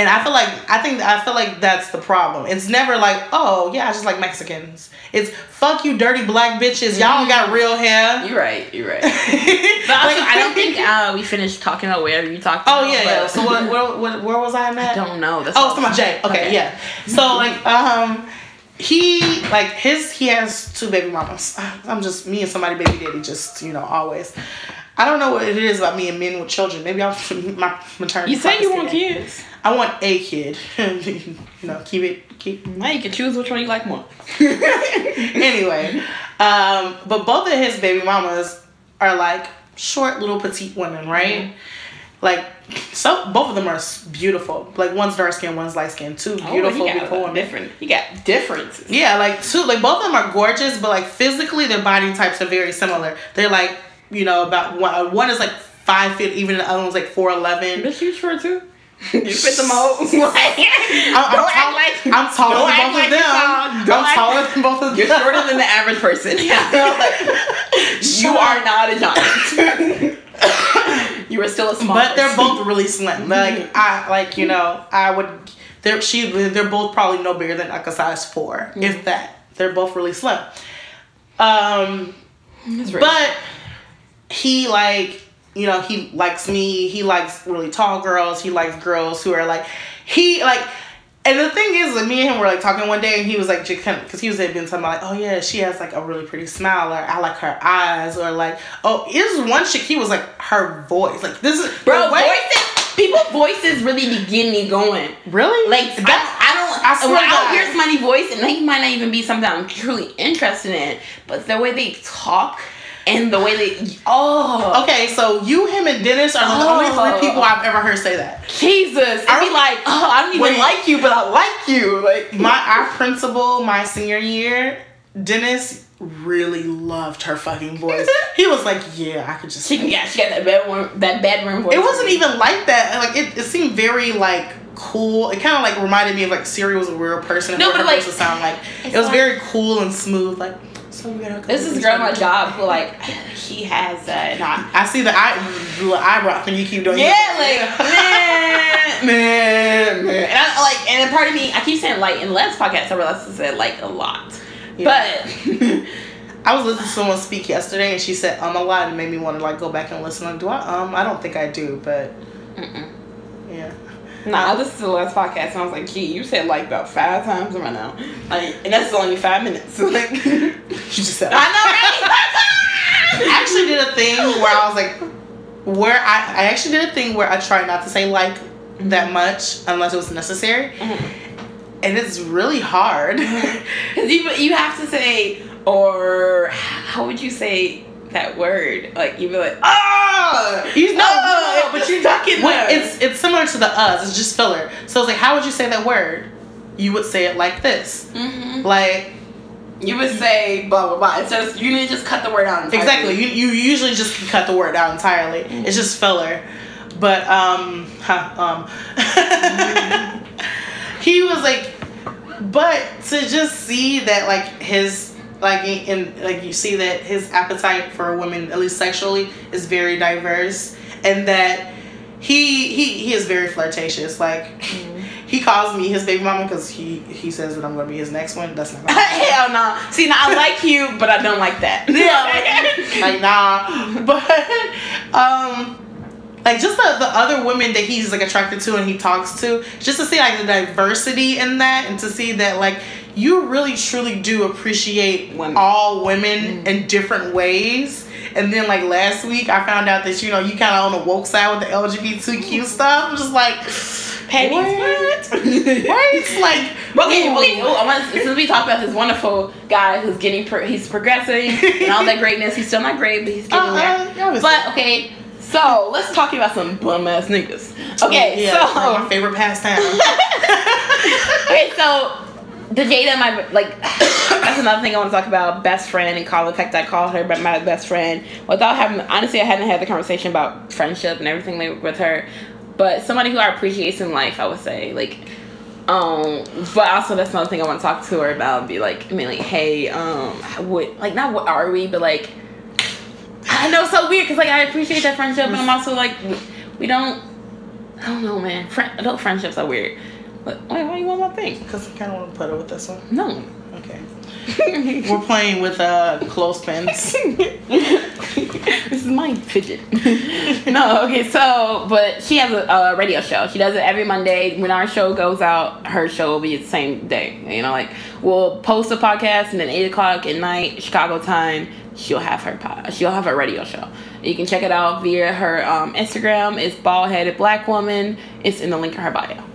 [SPEAKER 2] And I feel like I think I feel like that's the problem. It's never like, oh yeah, I just like Mexicans. It's fuck you, dirty black bitches. Y'all don't got real hair.
[SPEAKER 1] You're right. You're right. But also, I don't think uh, we finished talking about where you talked.
[SPEAKER 2] Oh
[SPEAKER 1] about,
[SPEAKER 2] yeah, yeah. So what, what, what, where was I at?
[SPEAKER 1] I don't know. That's
[SPEAKER 2] Oh, it's my Jay. Okay, yeah. So like, um, he like his he has two baby mamas. I'm just me and somebody baby daddy. Just you know, always. I don't know what it is about me and men with children. Maybe I'm my maternity.
[SPEAKER 1] You
[SPEAKER 2] say
[SPEAKER 1] you want kids.
[SPEAKER 2] I want a kid. you know, keep it keep.
[SPEAKER 1] Now you can choose which one you like more.
[SPEAKER 2] anyway, um, but both of his baby mamas are like short little petite women, right?
[SPEAKER 1] Mm-hmm.
[SPEAKER 2] Like, so both of them are beautiful. Like one's dark skin, one's light skin. Two
[SPEAKER 1] Oh,
[SPEAKER 2] beautiful,
[SPEAKER 1] got
[SPEAKER 2] beautiful women.
[SPEAKER 1] different. He got differences.
[SPEAKER 2] Yeah, like two, like both of them are gorgeous, but like physically, their body types are very similar. They're like, you know, about one, uh, one is like five feet, even the other one's like four eleven.
[SPEAKER 1] Bitch, you short too. you fit the mold.
[SPEAKER 2] I'm, I'm,
[SPEAKER 1] don't
[SPEAKER 2] tall-
[SPEAKER 1] act like
[SPEAKER 2] I'm taller
[SPEAKER 1] don't
[SPEAKER 2] than
[SPEAKER 1] act
[SPEAKER 2] both
[SPEAKER 1] like
[SPEAKER 2] of them.
[SPEAKER 1] you're tall. Don't
[SPEAKER 2] I'm taller than both of them.
[SPEAKER 1] You're shorter than the average person. you are not a giant. you are still a small.
[SPEAKER 2] but they're both really slim. Like mm-hmm. I like you know I would. They're she. They're both probably no bigger than like a size 4 if mm. that. They're both really slim. Um,
[SPEAKER 1] That's right.
[SPEAKER 2] but he like you know he likes me. He likes really tall girls. He likes girls who are like he like. And the thing is, like, me and him were like talking one day, and he was like, because he was had been talking about like, oh yeah, she has like a really pretty smile, or I like her eyes, or like, oh, is one chick. He was like, her voice, like this is
[SPEAKER 1] Bro,
[SPEAKER 2] way-
[SPEAKER 1] voices. People's voices really be getting me going.
[SPEAKER 2] Really?
[SPEAKER 1] Like I, I don't.
[SPEAKER 2] I swear
[SPEAKER 1] when
[SPEAKER 2] God.
[SPEAKER 1] hear somebody's voice, and they might not even be something I'm truly interested in, but the way they talk and the way they oh
[SPEAKER 2] Okay, so you, him, and Dennis are the
[SPEAKER 1] Oh.
[SPEAKER 2] only three oh. people I've ever heard say that.
[SPEAKER 1] Jesus, i'd be like oh I don't even
[SPEAKER 2] Wait.
[SPEAKER 1] like you, but I like you. Like
[SPEAKER 2] My our principal, my senior year, Dennis really loved her fucking voice. he was like, "Yeah, I could just."
[SPEAKER 1] she yeah she got that bedroom that bedroom voice.
[SPEAKER 2] It wasn't even like that. Like it, it seemed very like cool. It kind of like reminded me of like Siri was a real person.
[SPEAKER 1] No, but, like,
[SPEAKER 2] would sound like. It was
[SPEAKER 1] like-
[SPEAKER 2] very cool and smooth. Like so, we gotta.
[SPEAKER 1] This is a girl my job who like he has that not
[SPEAKER 2] I see the eye, the eyebrow thing you keep doing.
[SPEAKER 1] Yeah, like man, man, man. And I like, and a part of me, I keep saying like in last podcast, I realized I said like a lot,
[SPEAKER 2] Yeah.
[SPEAKER 1] but
[SPEAKER 2] I was listening to someone speak yesterday, and she said um a lot, and made me want to like go back and listen. Like, do I um? I don't think I do, but yeah.
[SPEAKER 1] Nah, I listened to the last podcast and I was like, gee, you said like about five times right now, like, and that's only five minutes. like,
[SPEAKER 2] She just said.
[SPEAKER 1] I know, right?
[SPEAKER 2] I actually did a thing where I was like, where I I actually did a thing where I tried not to say like that mm-hmm. much unless it was necessary, mm-hmm. and it's really hard.
[SPEAKER 1] Because you you have to say or how would you say that word? Like you'd be like, oh,
[SPEAKER 2] You know,
[SPEAKER 1] oh, but you're talking
[SPEAKER 2] Well, it's it's similar to the us. It's just filler. So it's like, how would you say that word? You would say it like this,
[SPEAKER 1] Mhm.
[SPEAKER 2] like
[SPEAKER 1] You would say blah blah blah. Of you need to just cut the word out. entirely.
[SPEAKER 2] exactly. You you usually just cut the word out entirely. It's just filler. But um, huh, um, he was like, but to just see that like his like in like you see that his appetite for women, at least sexually, is very diverse, and that he he he is very flirtatious. Like he calls me his baby mama because he he says that I'm gonna be his next one. That's not.
[SPEAKER 1] Hell no. See, now I like you, but I don't like that.
[SPEAKER 2] Yeah, like nah. But um like just the, the other women that he's like attracted to and he talks to, just to see like the diversity in that and to see that like you really truly do appreciate
[SPEAKER 1] Women.
[SPEAKER 2] all women in different ways. And then like last week I found out that you know you kind of on the woke side with the LGBTQ stuff. I'm just like
[SPEAKER 1] Patty,
[SPEAKER 2] what?
[SPEAKER 1] what?
[SPEAKER 2] What? Like
[SPEAKER 1] Okay,
[SPEAKER 2] ooh.
[SPEAKER 1] okay. Oh, I want since we talked about this wonderful guy who's getting pro- he's progressing and all that greatness. He's still not great, but he's getting
[SPEAKER 2] Uh,
[SPEAKER 1] there. But okay, so let's talk about some bum ass niggas. Okay,
[SPEAKER 2] yeah, my
[SPEAKER 1] so
[SPEAKER 2] favorite pastime.
[SPEAKER 1] okay, so the Jada, my like, that's another thing I want to talk about. Best friend and call the fact I called her, but my best friend. Without having, honestly, I hadn't had the conversation about friendship and everything with her. But somebody who I appreciate in life, I would say, like, um, but also that's another thing I want to talk to her about. Be like, I mean, like, hey, um, what, like, not what are we, but like, I know it's so weird because like I appreciate that friendship, but I'm also like, we, we don't. I don't know, man. Friend, adult friendships are weird. But why, why you want my thing?
[SPEAKER 2] Because I kind of want to put it with this one.
[SPEAKER 1] No.
[SPEAKER 2] Okay. We're playing with uh, clothespins.
[SPEAKER 1] this is my fidget. no, okay, so, but she has a, a, radio show. She does it every Monday. When our show goes out, her show will be the same day. You know, like, we'll post a podcast and then 8 o'clock at night, Chicago time, she'll have her pod, she'll have her radio show. You can check it out via her um, Instagram. It's bald headed black woman. It's in the link in her bio.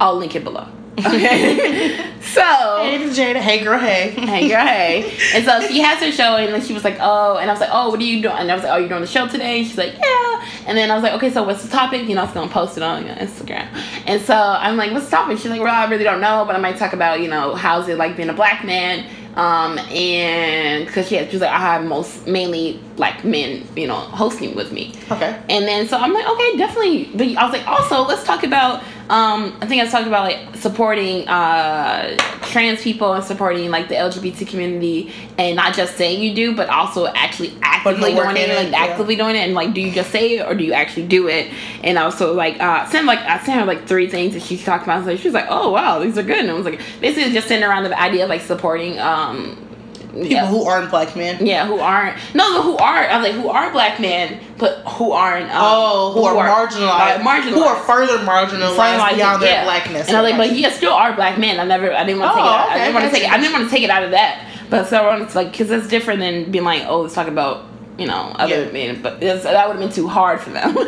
[SPEAKER 1] I'll link it below. Okay. so
[SPEAKER 2] Hey Jada, hey girl, hey.
[SPEAKER 1] hey girl, hey. And so she has her show and then she was like, Oh, and I was like, Oh, what are you doing? And I was like, Oh, you're doing the show today? She's like, Yeah. And then I was like, Okay, so what's the topic? You know, I was gonna post it on Instagram. And so I'm like, What's the topic? She's like, Well, I really don't know, but I might talk about, you know, how's it like being a black man um, and because she, had, she was like, I have most mainly black men, you know, hosting with me.
[SPEAKER 2] Okay.
[SPEAKER 1] And then so I'm like, okay, definitely. But I was like, also let's talk about. Um, I think I was talking about like supporting uh, trans people and supporting like the LGBT community, and not just saying you do, but also actually actively doing it, like yeah. actively doing it, and like, do you just say it or do you actually do it? And I was so like, uh, sent like I sent her like three things that she's talking about. So she was like, oh wow, these are good. And I was like, basically just sitting around the idea of like supporting. Um,
[SPEAKER 2] people yeah. who aren't black men.
[SPEAKER 1] Yeah, who aren't. No, no, who are. I was like, who are black men, but who aren't. Um,
[SPEAKER 2] oh, who, who are, are, marginalized. Uh, marginalized. Who are further marginalized, marginalized beyond yeah. their blackness.
[SPEAKER 1] And I'm like, but yeah, still are black men. I never. I didn't want to oh, take it. Out. Okay, I didn't want to take it. I didn't want to take it out of that. But so I wanted like, because that's different than being like, oh, let's talk about you know, other yeah. men, but that would have been too hard for them. so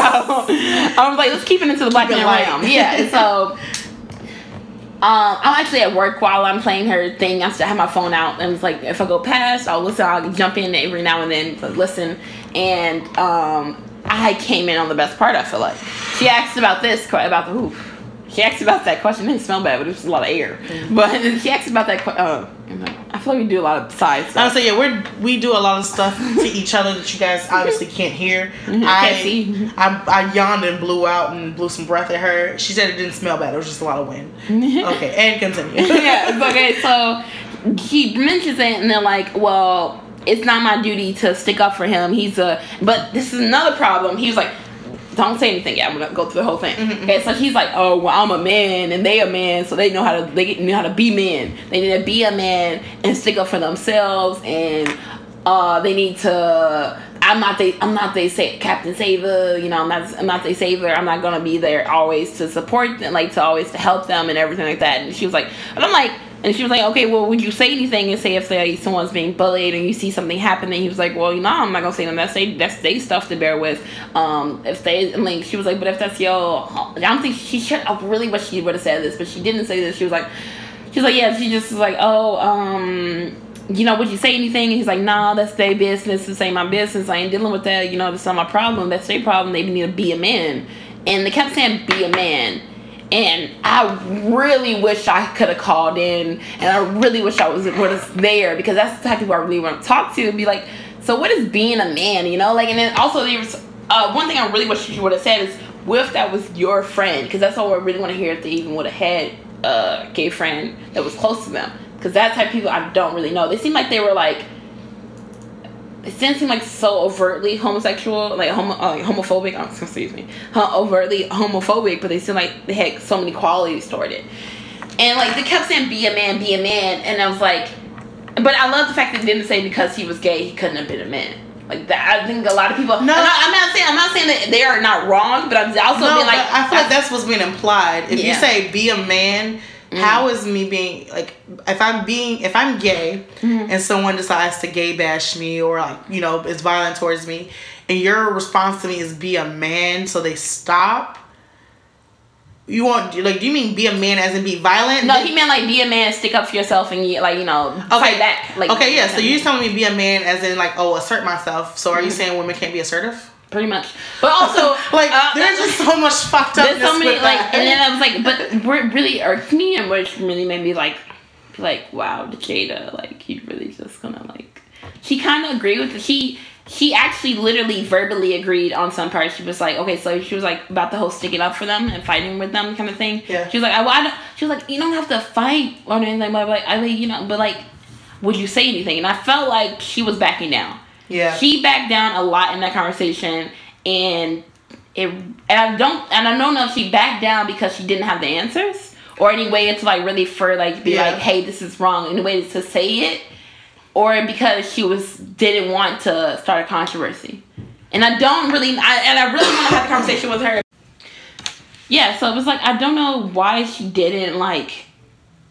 [SPEAKER 1] I was like, let's keep it into the black man realm. Yeah. So um, I'm actually at work while I'm playing her thing. I still have my phone out, and it's like if I go past, I'll listen. I'll jump in every now and then to listen. And um, I came in on the best part. I feel like she asked about this about the roof. She asked about that question. It didn't smell bad, but it was a lot of air. Mm-hmm. But she asked about that. Uh, I feel like we do a lot of side stuff.
[SPEAKER 2] I say yeah, we're we do a lot of stuff to each other that you guys obviously can't hear.
[SPEAKER 1] Mm-hmm. I can't see.
[SPEAKER 2] I, I yawned and blew out and blew some breath at her. She said it didn't smell bad. It was just a lot of wind. okay, and continue.
[SPEAKER 1] yeah. Okay. So he mentions it, and they're like, well it's not my duty to stick up for him. He's a, but this is another problem. He was like, don't say anything yet. I'm gonna go through the whole thing. Mm-hmm. Okay, so he's like, oh, well, I'm a man and they a man, so they know how to they know how to be men. They need to be a man and stick up for themselves, and uh, they need to. I'm not they. I'm not they say Captain Saver. You know, I'm not. I'm not they saver. I'm not gonna be there always to support them, like to always to help them and everything like that. And she was like, and I'm like and she was like, okay, well, would you say anything and say if say someone's being bullied and you see something happening? He was like, well, you know, I'm not gonna say them. That's they that's they stuff to bear with. Um, if they, I mean, she was like, but if that's your, I don't think she should. I really wish she would have said this, but she didn't say this. She was like, she was like, yeah. She just was like, oh, um, you know, would you say anything? And he's like, nah, that's their business. This ain't my business. I ain't dealing with that. You know, that's not my problem. That's their problem. They need to be a man. And they kept saying, be a man and I really wish I could have called in, and I really wish I was was there because that's the type of people I really want to talk to and be like, so what is being a man, you know? Like, and then also there was uh, one thing I really wish you would have said is, if that was your friend? Because that's all I really want to hear if they even would have had a gay friend that was close to them. Because that type of people I don't really know. They seem like they were like it didn't seem like so overtly homosexual, like homo, uh, like homophobic. Oh, excuse me, overtly homophobic, but they seemed like they had so many qualities toward it. And like they kept saying, "Be a man, be a man," and I was like, but I love the fact that they didn't say because he was gay he couldn't have been a man. Like that, I think a lot of people. No, not, I'm not saying I'm not saying that they are not wrong, but I'm also no, being like
[SPEAKER 2] I feel like that's what's being implied. If yeah. you say be a man Mm. How is me being like if I'm being if I'm gay mm-hmm. and someone decides to gay bash me or like you know is violent towards me and your response to me is be a man so they stop you want like do you mean be a man as in be violent?
[SPEAKER 1] No, he meant like be a man, stick up for yourself, and you like you know okay. fight back. Like
[SPEAKER 2] okay, yeah. So you're telling me be a man as in like oh assert myself. So are mm-hmm. you saying women can't be assertive?
[SPEAKER 1] Pretty much. But also,
[SPEAKER 2] like
[SPEAKER 1] uh,
[SPEAKER 2] there's just so much fucked up.
[SPEAKER 1] there's so many like, and then I was like, but what really irked me and which really made me like, like, wow, Jada, like you really just gonna like. She kind of agreed with it. She she actually literally verbally agreed on some parts. She was like, okay, so she was like about the whole sticking up for them and fighting with them kind of thing.
[SPEAKER 2] Yeah.
[SPEAKER 1] She was like, I, I don't, she was like, you don't have to fight or anything, but like, I mean, you know, but like, would you say anything? And I felt like she was backing down.
[SPEAKER 2] Yeah,
[SPEAKER 1] She backed down a lot in that conversation, and it, and I don't, and I don't know if she backed down because she didn't have the answers, or any way to like really for like be
[SPEAKER 2] Yeah.
[SPEAKER 1] like, hey, this is wrong, any way to say it, or because she was didn't want to start a controversy, and I don't really, I, and I really want to have a conversation with her. Yeah, so it was like I don't know why she didn't like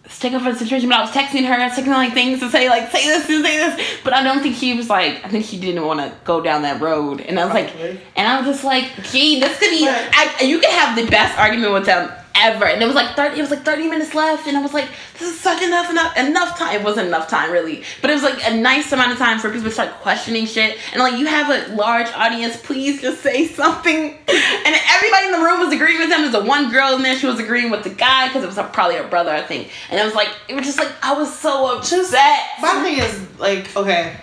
[SPEAKER 1] stick up for the situation, but I was texting her, texting like things to say like say this and say this, but I don't think she was like I think she didn't want to go down that road, and I was
[SPEAKER 2] Probably.
[SPEAKER 1] like, and I was just like, gee, this could be, I, you could have the best argument with them ever, and it was like thirty, it was like thirty minutes left, and I was like, this is such enough enough enough time. It wasn't enough time really, but it was like a nice amount of time for people to start questioning shit, and like you have a large audience, please just say something, and everybody in the room was agreeing with him. There's a one girl in there, she was agreeing with the guy because it was probably her brother, I think, and it was like it was just like I was so upset.
[SPEAKER 2] My thing is like, okay.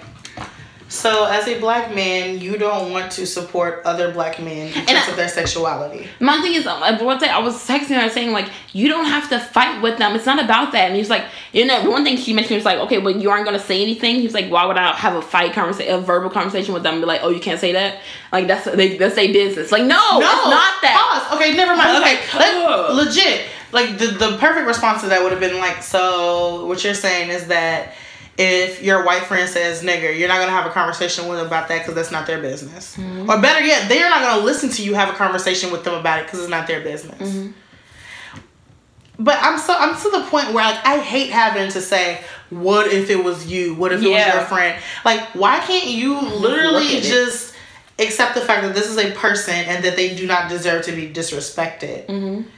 [SPEAKER 2] So as a black man, you don't want to support other black men terms
[SPEAKER 1] I-
[SPEAKER 2] of their sexuality.
[SPEAKER 1] My thing is, one day I was texting her saying like, you don't have to fight with them. It's not about that. And he's like, you know, one thing she mentioned was like, okay, well, you aren't gonna say anything. He's like, why would I have a fight conversation, a verbal conversation with them, and be like, oh, you can't say that. Like that's they that's their business. Like no,
[SPEAKER 2] No,
[SPEAKER 1] it's not that.
[SPEAKER 2] Pause. Okay, never mind. Okay,
[SPEAKER 1] like,
[SPEAKER 2] legit. Like the the perfect response to that would have been like, so what you're saying is that if your white friend says nigger, you're not gonna have a conversation with them about that because that's not their business.
[SPEAKER 1] Mm-hmm.
[SPEAKER 2] Or better yet, they're not gonna listen to you have a conversation with them about it because it's not their business.
[SPEAKER 1] Mm-hmm.
[SPEAKER 2] But I'm so I'm to the point where like I hate having to say, what if it was you? What if it was your friend? Like, why can't you literally
[SPEAKER 1] at it.
[SPEAKER 2] just accept the fact that this is a person and that they do not deserve to be disrespected?
[SPEAKER 1] Mm-hmm.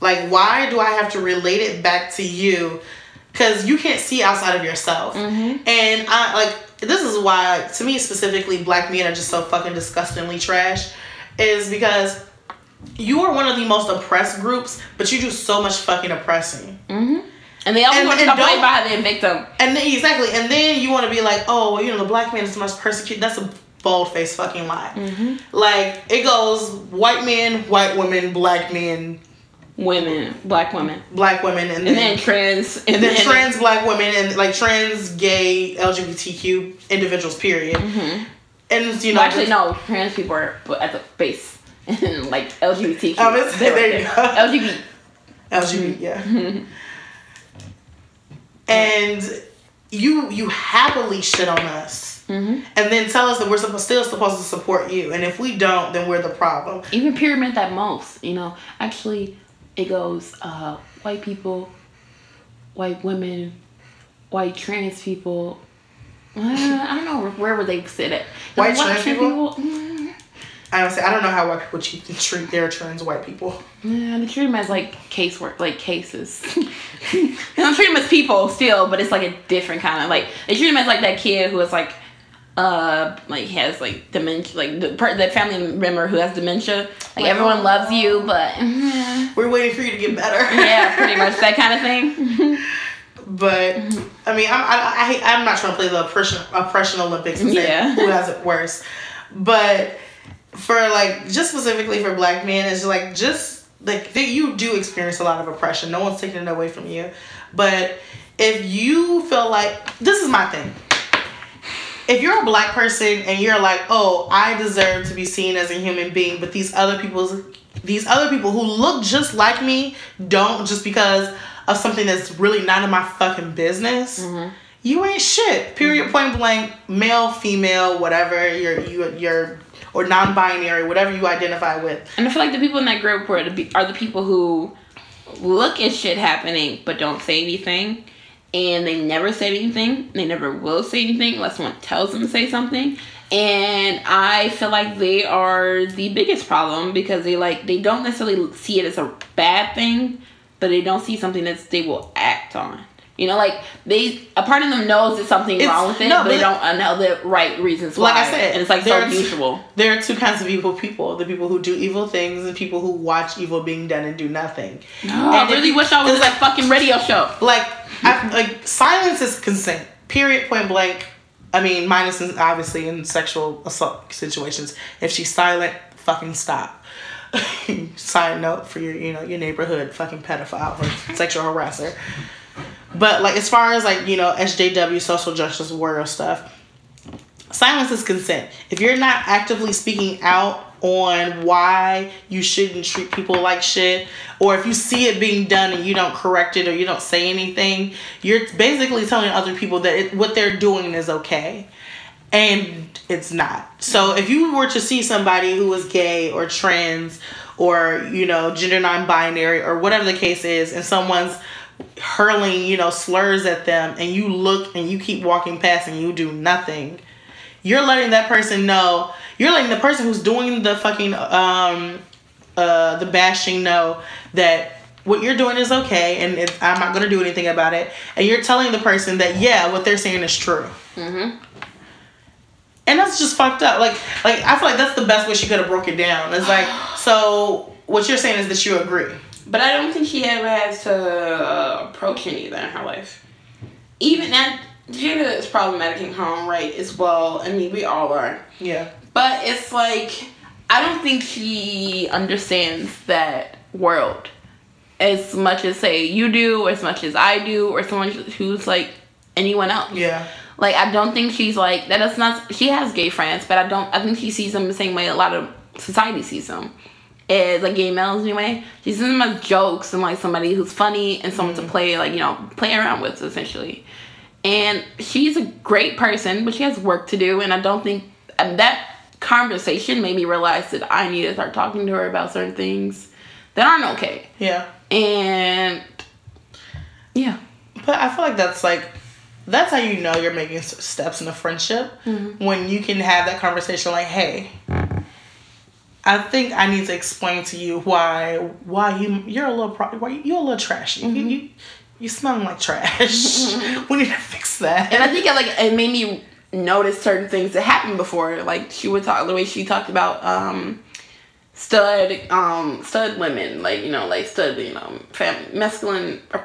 [SPEAKER 2] Like, why do I have to relate it back to you? Because you can't see outside of yourself.
[SPEAKER 1] Mm-hmm.
[SPEAKER 2] And I like this is why, to me specifically, black men are just so fucking disgustingly trash. Is because you are one of the most oppressed groups, but you do so much fucking oppressing.
[SPEAKER 1] Mm-hmm. And they always
[SPEAKER 2] And-
[SPEAKER 1] want to complain about how they're a victim.
[SPEAKER 2] And then exactly, and then you want to be like, oh, well, you know, the black man is the most persecuted. That's a bold faced fucking lie.
[SPEAKER 1] Mm-hmm.
[SPEAKER 2] Like it goes white men, white women, black men,
[SPEAKER 1] Women, black women,
[SPEAKER 2] black women, and then
[SPEAKER 1] and then trans,
[SPEAKER 2] and then trans black women and like trans gay LGBTQ individuals. Period.
[SPEAKER 1] Mhm.
[SPEAKER 2] And you know,
[SPEAKER 1] Well, actually, no, trans people are but at the base, and like LGBTQ.
[SPEAKER 2] Oh,
[SPEAKER 1] they're
[SPEAKER 2] there you go.
[SPEAKER 1] LGBT.
[SPEAKER 2] LGBT, yeah.
[SPEAKER 1] Mm-hmm.
[SPEAKER 2] and you you happily shit on us.
[SPEAKER 1] hmm
[SPEAKER 2] And then tell us that we're supposed, still supposed to support you, and if we don't, then we're the problem.
[SPEAKER 1] even pyramid that most you know actually it goes uh white people white women white trans people. Uh, i don't know where would they sit at The
[SPEAKER 2] White trans people?
[SPEAKER 1] mm,
[SPEAKER 2] I don't say I don't know how white people treat, treat their trans white people.
[SPEAKER 1] yeah, they treat them as like casework like cases. They don't treat them as people still but it's like a different kind of like they treat them as like that kid who is like uh like has like dementia like the per- that family member who has dementia like
[SPEAKER 2] Like,
[SPEAKER 1] everyone
[SPEAKER 2] oh.
[SPEAKER 1] loves you but
[SPEAKER 2] We're waiting for you to get better.
[SPEAKER 1] yeah pretty much that kind of thing
[SPEAKER 2] But. I mean, I'm I, I I'm not trying to play the oppression oppression Olympics and say
[SPEAKER 1] Yeah.
[SPEAKER 2] who has it worse. But for like just specifically for black men, it's like just like that you do experience a lot of oppression. No one's taking it away from you. But if you feel like this is my thing. If you're a black person and you're like, oh, I deserve to be seen as a human being, but these other people's these other people who look just like me don't just because of something that's really not in my fucking business.
[SPEAKER 1] Mm-hmm.
[SPEAKER 2] You ain't shit. Period. Point blank. Male, female, whatever you're you you're or non-binary, whatever you identify with.
[SPEAKER 1] And I feel like the people in that group were the, are the people who look at shit happening but don't say anything. And they never say anything. They never will say anything unless someone tells them to say something. And I feel like they are the biggest problem because they like they don't necessarily see it as a bad thing, but they don't see something that they will act on. You know, like they a part of them knows there's something
[SPEAKER 2] It's-
[SPEAKER 1] wrong with it,
[SPEAKER 2] no,
[SPEAKER 1] but they don't know the right reasons why.
[SPEAKER 2] Like I said,
[SPEAKER 1] and it's like so
[SPEAKER 2] there's-
[SPEAKER 1] mutual.
[SPEAKER 2] There are two kinds of evil people: the people who do evil things and people who watch evil being done and do nothing.
[SPEAKER 1] Oh, I really
[SPEAKER 2] if-
[SPEAKER 1] wish I was
[SPEAKER 2] like
[SPEAKER 1] in fucking radio show.
[SPEAKER 2] Like, I, like silence is consent. Period. Point blank. I mean, minus in, obviously in sexual assault situations. If she's silent, fucking stop. Side note for your, you know, your neighborhood fucking pedophile or sexual harasser. But like, as far as like you know, SJW, social justice warrior stuff, silence is consent. If you're not actively speaking out on why you shouldn't treat people like shit, or if you see it being done and you don't correct it or you don't say anything, you're basically telling other people that it, what they're doing is okay. And it's not. So if you were to see somebody who is gay or trans or, you know, gender non binary or whatever the case is, and someone's hurling, you know, slurs at them, and you look and you keep walking past and you do nothing, you're letting that person know you're letting the person who's doing the fucking um uh the bashing know that what you're doing is okay and it, i'm not going to do anything about it. And you're telling the person that yeah what they're saying is true.
[SPEAKER 1] Mm-hmm.
[SPEAKER 2] and that's just fucked up. Like like i feel like that's the best way she could have broke it down. It's like so what you're saying is that you agree
[SPEAKER 1] But I don't think she ever has to uh, approach anything in her life. Even that, Jada is problematic in her own right as well. I mean, we all are.
[SPEAKER 2] yeah
[SPEAKER 1] But it's like, I don't think she understands that world as much as, say, you do, or as much as I do, or someone who's like anyone else.
[SPEAKER 2] yeah
[SPEAKER 1] Like, I don't think she's like, that is not, she has gay friends, but I don't, I think she sees them the same way a lot of society sees them. As like gay males anyway. She sees them as jokes and like somebody who's funny and someone to mm-hmm. play, like, you know, play around with essentially. And she's a great person, but she has work to do, and I don't think and that conversation made me realize that I need to start talking to her about certain things that aren't okay.
[SPEAKER 2] yeah
[SPEAKER 1] And yeah.
[SPEAKER 2] But I feel like that's like that's how you know you're making steps in a friendship mm-hmm. when you can have that conversation like, "Hey, I think I need to explain to you why why you you're a little pro- why you're a little trashy. You, you you smelling like trash. we need to fix that."
[SPEAKER 1] And I think it like it made me notice certain things that happened before. Like she would talk the way she talked about um stud um stud women, like you know, like stud, you know, fam- masculine uh,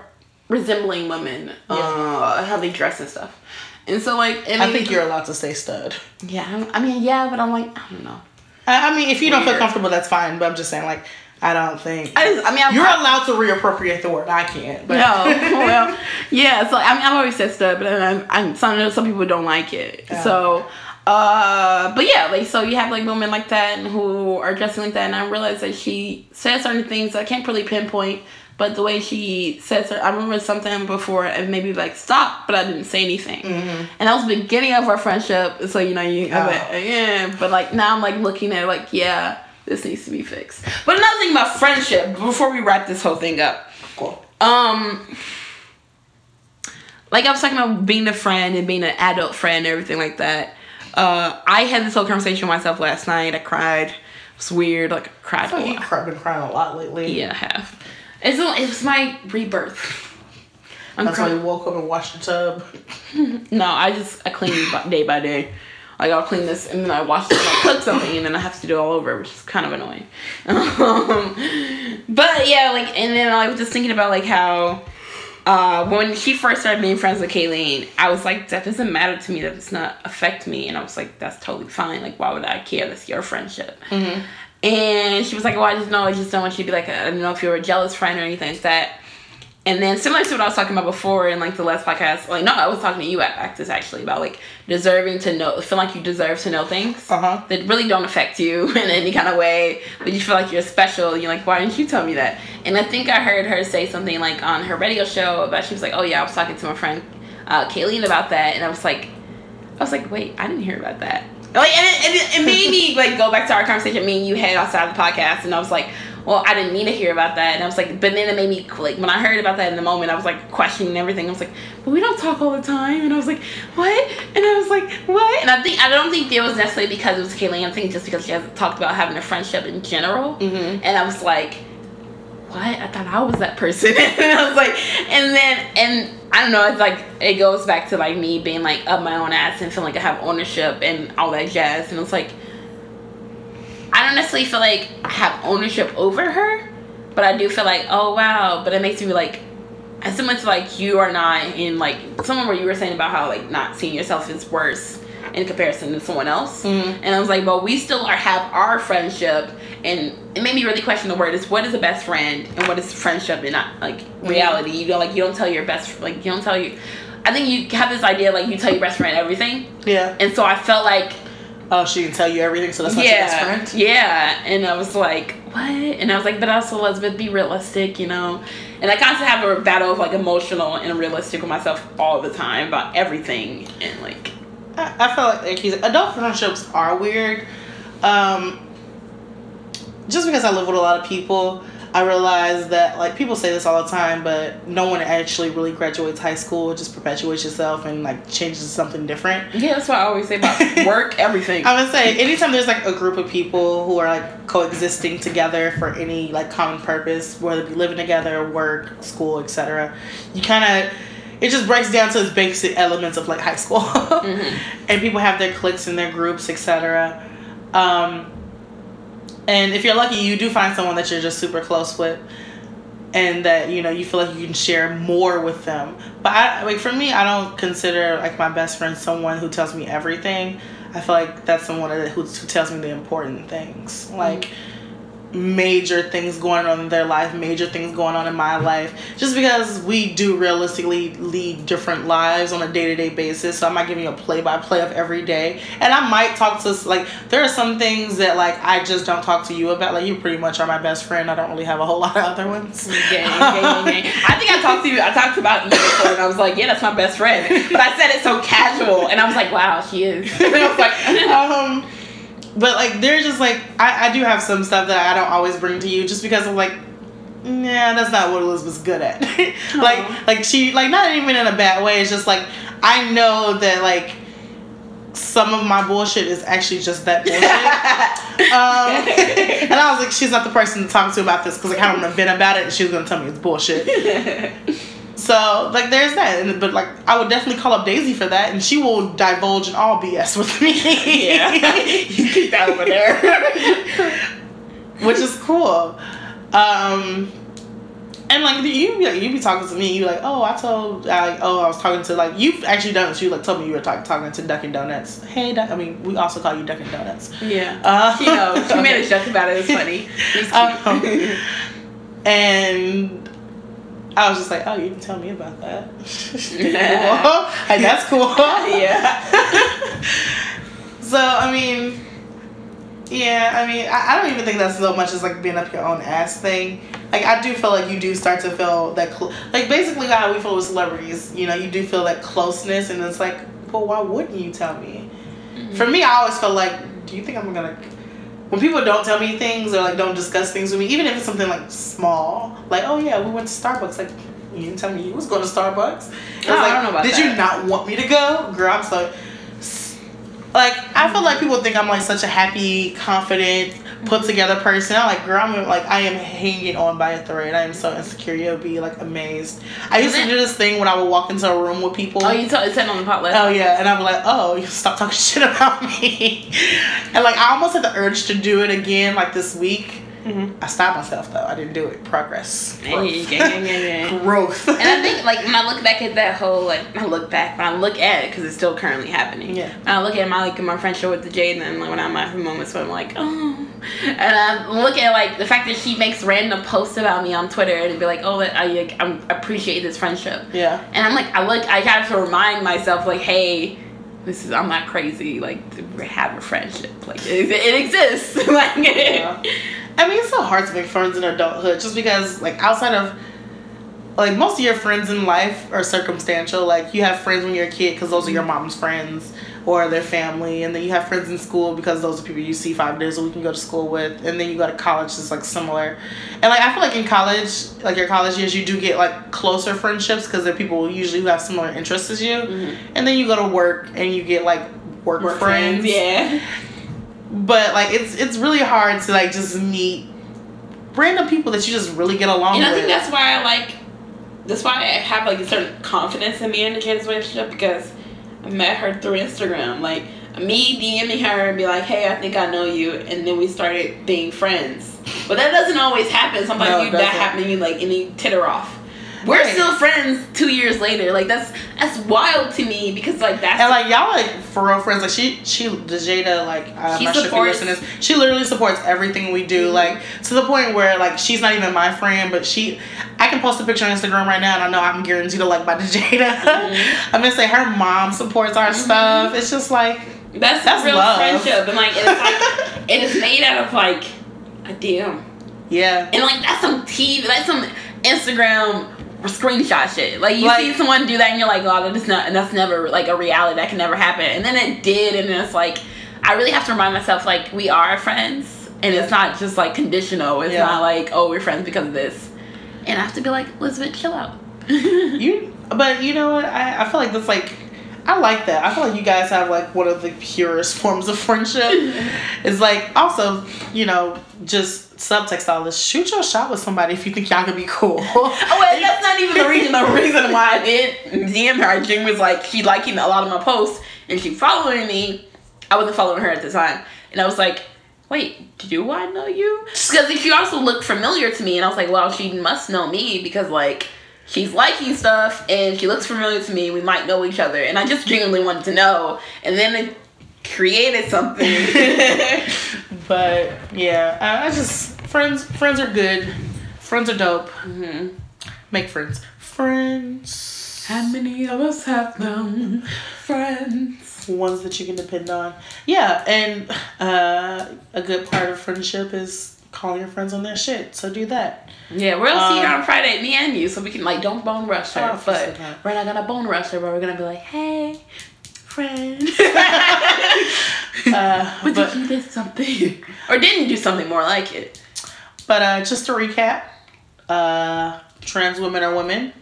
[SPEAKER 1] resembling women, uh how they dress and stuff. And so like
[SPEAKER 2] I think you're allowed to say stud.
[SPEAKER 1] Yeah, I mean yeah, but I'm like I don't know.
[SPEAKER 2] I, I mean, if you don't feel comfortable, that's fine. But I'm just saying, like, I don't think
[SPEAKER 1] I just I mean I'm
[SPEAKER 2] you're
[SPEAKER 1] I-
[SPEAKER 2] allowed to reappropriate the word. I can't. But
[SPEAKER 1] No, well, yeah. So I mean, I've always said stuff, but I'm, I'm some some people don't like it.
[SPEAKER 2] Yeah.
[SPEAKER 1] So, uh, but yeah, like so you have like women like that and who are dressing like that, and I realized that she says certain things I can't really pinpoint, but the way she says it, I remember something before and maybe like stop, but I didn't say anything, and that was the beginning of our friendship. So you know you
[SPEAKER 2] Oh.
[SPEAKER 1] yeah, but like now I'm like looking at it like yeah. This needs to be fixed. But another thing about friendship, before we wrap this whole thing up,
[SPEAKER 2] cool.
[SPEAKER 1] um, like I was talking about being a friend and being an adult friend and everything like that. Uh, I had this whole conversation with myself last night. I cried. It's weird. Like I cried.
[SPEAKER 2] I feel
[SPEAKER 1] a
[SPEAKER 2] like
[SPEAKER 1] lot.
[SPEAKER 2] you've been crying a lot lately.
[SPEAKER 1] Yeah, I have. It's it was my rebirth. I'm
[SPEAKER 2] That's why you woke up and washed the tub.
[SPEAKER 1] No, I just I clean by- day by day. Like I'll clean this and then I wash it and I cook something and then I have to do it all over, which is kind of annoying. Um, but yeah, like and then I was just thinking about like how uh, when she first started being friends with Kayleen, I was like, that doesn't matter to me. That does not affect me. And I was like, that's totally fine. Like, why would I care? That's your friendship. And she was like, well, I just know. I just don't want you to be like, I don't know if you're a jealous friend or anything like that. And then similar to what I was talking about before in like the last podcast, like no, I was talking to you at Actus actually about like deserving to know, feel like you deserve to know things
[SPEAKER 2] Uh-huh.
[SPEAKER 1] that really don't affect you in any kind of way, but you feel like you're special. You're like, why didn't you tell me that? And I think I heard her say something like on her radio show about she was like, oh yeah, I was talking to my friend uh, Kayleen about that, and I was like, I was like, wait, I didn't hear about that. Like, and it, it, it made me like go back to our conversation me and you had outside the podcast, and I was like, well, I didn't need to hear about that, and I was like, but then it made me like when I heard about that in the moment, I was like questioning everything. I was like, but we don't talk all the time, and I was like, what? And I was like, what? And I think I don't think it was necessarily because it was Kayleen. I think just because she has talked about having a friendship in general,
[SPEAKER 2] Mhm.
[SPEAKER 1] and I was like, what? I thought I was that person. and I was like, and then, and I don't know, it's like, it goes back to like me being like up my own ass and feeling like I have ownership and all that jazz. And it's like, I don't necessarily feel like I have ownership over her, but I do feel like, oh wow, but it makes me like, similar to like you are not in like someone where you were saying about how like not seeing yourself is worse in comparison to someone else.
[SPEAKER 2] Mm-hmm.
[SPEAKER 1] And I was like, but we still are have our friendship and it made me really question the word is what is a best friend and what is friendship and not like reality. You know, like you don't tell your best like you don't tell you I think you have this idea like you tell your best friend everything.
[SPEAKER 2] Yeah.
[SPEAKER 1] And so I felt like
[SPEAKER 2] Oh, she can tell you everything, so that's not your
[SPEAKER 1] yeah,
[SPEAKER 2] best friend.
[SPEAKER 1] yeah, and I was like, what? And I was like, but also Elizabeth, be realistic, you know. And I constantly have a battle of like emotional and realistic with myself all the time about everything, and like,
[SPEAKER 2] I, I feel like, he's, adult friendships are weird. Um, just because I live with a lot of people, I realize that like people say this all the time, but no one actually really graduates high school. It just perpetuates yourself and like changes to something different.
[SPEAKER 1] yeah, that's what I always say about work, everything.
[SPEAKER 2] I would say anytime there's like a group of people who are like coexisting together for any like common purpose, whether it be living together, work, school, etc., you kind of it just breaks down to its basic elements of like high school, and people have their cliques and their groups, etc. Um, and if you're lucky, you do find someone that you're just super close with, and that you know you feel like you can share more with them. But I like for me, I don't consider like my best friend someone who tells me everything. I feel like that's someone who, who tells me the important things, like major things going on in their life, major things going on in my life. Just because we do realistically lead different lives on a day to day basis, so I'm not giving you a play by play of every day. And I might talk to like there are some things that like I just don't talk to you about. Like you pretty much are my best friend. I don't really have a whole lot of other ones.
[SPEAKER 1] Gang, gang, gang. I think I talked to you. I talked about you before, and I was like, "Yeah, that's my best friend." But I said it so casual, and I was like, "Wow, she is." And I was like,
[SPEAKER 2] um, but like they're just like I, I do have some stuff that I don't always bring to you just because I'm like nah that's not what Elizabeth's good at. Like like she like not even in a bad way it's just like I know that like some of my bullshit is actually just that bullshit. Um, and I was like she's not the person to talk to about this because like I don't want to vent about it and she's gonna tell me it's bullshit so like there's that, and, but like I would definitely call up Daisy for that, and she will divulge in all BS with me.
[SPEAKER 1] yeah, you keep that over there.
[SPEAKER 2] which is cool. Um, and like you, be like, you be talking to me, you like, oh, I told, like, oh, I was talking to like you've actually done this. You like told me you were talk, talking to Dunkin' Donuts. Hey, Duck. I mean, we also call you Dunkin' Donuts.
[SPEAKER 1] Yeah,
[SPEAKER 2] Uh,
[SPEAKER 1] she knows. She made a joke about it. It was funny. It.
[SPEAKER 2] Um, and I was just like, oh, you didn't tell me about that. cool. Like that's cool.
[SPEAKER 1] yeah.
[SPEAKER 2] So I mean, yeah, I mean, I, I don't even think that's so much as like being up your own ass thing. Like I do feel like you do start to feel that, cl- like basically how we feel with celebrities. You know, you do feel that closeness, and it's like, well, why wouldn't you tell me? Mm-hmm. For me, I always felt like, do you think I'm gonna? When people don't tell me things or like don't discuss things with me, even if it's something like small, like oh yeah, we went to Starbucks, like. You didn't tell me you was going to Starbucks. I was
[SPEAKER 1] Oh, I don't know about
[SPEAKER 2] Did you not want me to go, girl? I'm so like I feel like people think I'm like such a happy, confident, put together person. I'm like, girl, I'm like I am hanging on by a thread. I am so insecure. You'll be like amazed. I used to do this thing when I would walk into a room with people.
[SPEAKER 1] Oh, you told said on the pot last.
[SPEAKER 2] Oh yeah, and I'm like, oh, you stop talking shit about me. and like I almost had the urge to do it again, like this week. Mm-hmm. I stopped myself though. I didn't do it. Progress. Growth.
[SPEAKER 1] yeah, yeah, yeah.
[SPEAKER 2] Growth.
[SPEAKER 1] And I think, like, when I look back at that whole, like, I look back, when I look at it, because it's still currently happening.
[SPEAKER 2] Yeah.
[SPEAKER 1] When I look at my, like, my friendship with the Jaden, and then like, when I'm having moments where I'm like, oh. And I look at, like, the fact that she makes random posts about me on Twitter and be like, oh, I, like, I appreciate this friendship.
[SPEAKER 2] yeah.
[SPEAKER 1] And I'm like, I look, I have to remind myself, like, hey, this is, I'm not crazy. Like, to have a friendship. Like, it, it exists. like,
[SPEAKER 2] Yeah. I mean, it's so hard to make friends in adulthood just because, like, outside of, like, most of your friends in life are circumstantial. Like, you have friends when you're a kid because those are your mm-hmm. mom's friends or their family. And then you have friends in school because those are people you see five days a week and go to school with. And then you go to college, it's, like, similar. And, like, I feel like in college, like, your college years, you do get, like, closer friendships because they're people usually who have similar interests as you. Mm-hmm. And then you go to work and you get, like, work,
[SPEAKER 1] Work
[SPEAKER 2] friends.
[SPEAKER 1] friends, yeah.
[SPEAKER 2] But like it's it's really hard to like just meet random people that you just really get along
[SPEAKER 1] And I
[SPEAKER 2] with.
[SPEAKER 1] think that's why I like. That's why I have like a certain confidence in me and Jada's relationship because I met her through Instagram. Like me DMing her and be like, "Hey, I think I know you," and then we started being friends. But that doesn't always happen. Sometimes
[SPEAKER 2] No,
[SPEAKER 1] you that happen, you like and you titter off. We're
[SPEAKER 2] Right.
[SPEAKER 1] still friends two years later. Like that's that's wild to me because like that's
[SPEAKER 2] and like y'all like for real friends. Like she she the Jada like I'm
[SPEAKER 1] She
[SPEAKER 2] not sure if you listen this. She literally supports everything we do.
[SPEAKER 1] Mhm.
[SPEAKER 2] Like to the point where like she's not even my friend, but she I can post a picture on Instagram right now and I know I'm guaranteed to like by Jada.
[SPEAKER 1] Mhm.
[SPEAKER 2] I'm gonna say her mom supports our stuff. It's just like
[SPEAKER 1] that's,
[SPEAKER 2] That's
[SPEAKER 1] real
[SPEAKER 2] love.
[SPEAKER 1] friendship and like it's like it is made out of like a DM.
[SPEAKER 2] yeah.
[SPEAKER 1] And like that's some TV, that's some Instagram screenshot shit. Like you
[SPEAKER 2] Like-
[SPEAKER 1] see someone do that and you're like, oh, that's not, and that's never like a reality. That can never happen. And then it did, and it's like, I really have to remind myself like we are friends, and it's not just like conditional. It's
[SPEAKER 2] Yeah.
[SPEAKER 1] not like oh we're friends because of this. And I have to be like, Elizabeth, chill out.
[SPEAKER 2] You but you know what? I, I feel like that's like I like that. I feel like you guys have like one of the purest forms of friendship. it's like also, you know, just subtext all this. Shoot your shot with somebody if you think y'all could be cool.
[SPEAKER 1] Oh wait, that's not even the reason. The reason why I did DM her, I Jim was like she liking a lot of my posts and she following me. I wasn't following her at the time, and I was like, "Wait, do I know you?" Because she also looked familiar to me, and I was like, "Well, she must know me because like she's liking stuff and she looks familiar to me. We might know each other." And I just genuinely wanted to know, and then it created something.
[SPEAKER 2] but yeah, I, I just friends friends are good. Friends are dope.
[SPEAKER 1] hmm
[SPEAKER 2] Make friends. Friends.
[SPEAKER 1] How many of us have them? Friends.
[SPEAKER 2] Ones that you can depend on. Yeah, and uh, a good part of friendship is calling your friends on their shit. So do that.
[SPEAKER 1] Yeah, we'll see her
[SPEAKER 2] Um,
[SPEAKER 1] on Friday, me and you, so we can like don't bone rush her,
[SPEAKER 2] Oh,
[SPEAKER 1] but
[SPEAKER 2] for sure.
[SPEAKER 1] we're not gonna bone rush her, but we're gonna be like, hey, friend,
[SPEAKER 2] Uh,
[SPEAKER 1] but,
[SPEAKER 2] but
[SPEAKER 1] you did something, or didn't do something more like it.
[SPEAKER 2] But uh, just to recap, uh, trans women are women.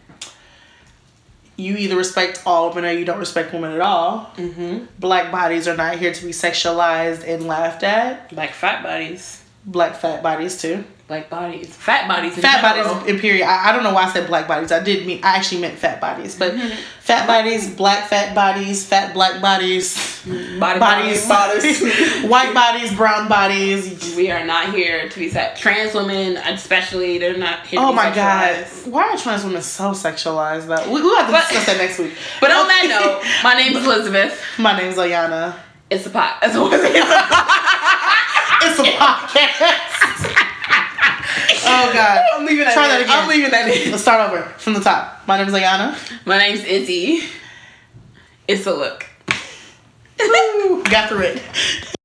[SPEAKER 2] You either respect all women or you don't respect women at all.
[SPEAKER 1] Mm-hmm.
[SPEAKER 2] Black bodies are not here to be sexualized and laughed at.
[SPEAKER 1] Like fat bodies,
[SPEAKER 2] Black fat bodies too.
[SPEAKER 1] black bodies, fat bodies,
[SPEAKER 2] Fat
[SPEAKER 1] general.
[SPEAKER 2] bodies in period. I, I don't know why I said black bodies. I did mean I actually meant fat bodies, but mm-hmm. fat bodies, black fat bodies, fat black bodies,
[SPEAKER 1] body,
[SPEAKER 2] bodies,
[SPEAKER 1] bodies,
[SPEAKER 2] white bodies, brown bodies.
[SPEAKER 1] We are not here to be set. Trans women, especially, they're not here.
[SPEAKER 2] Oh
[SPEAKER 1] to be
[SPEAKER 2] my god, why are trans women so sexualized? Though we we have to
[SPEAKER 1] But-
[SPEAKER 2] discuss that next week.
[SPEAKER 1] But on that note, my name is Elizabeth.
[SPEAKER 2] My name is Ayana.
[SPEAKER 1] It's a pot. That's what it is.
[SPEAKER 2] It's a podcast. oh God.
[SPEAKER 1] I'm leaving that
[SPEAKER 2] Try
[SPEAKER 1] in.
[SPEAKER 2] that again.
[SPEAKER 1] I'm leaving that in.
[SPEAKER 2] Let's start over from the top. My name is Ayana.
[SPEAKER 1] My name's Izzy. It's a look.
[SPEAKER 2] Got through it.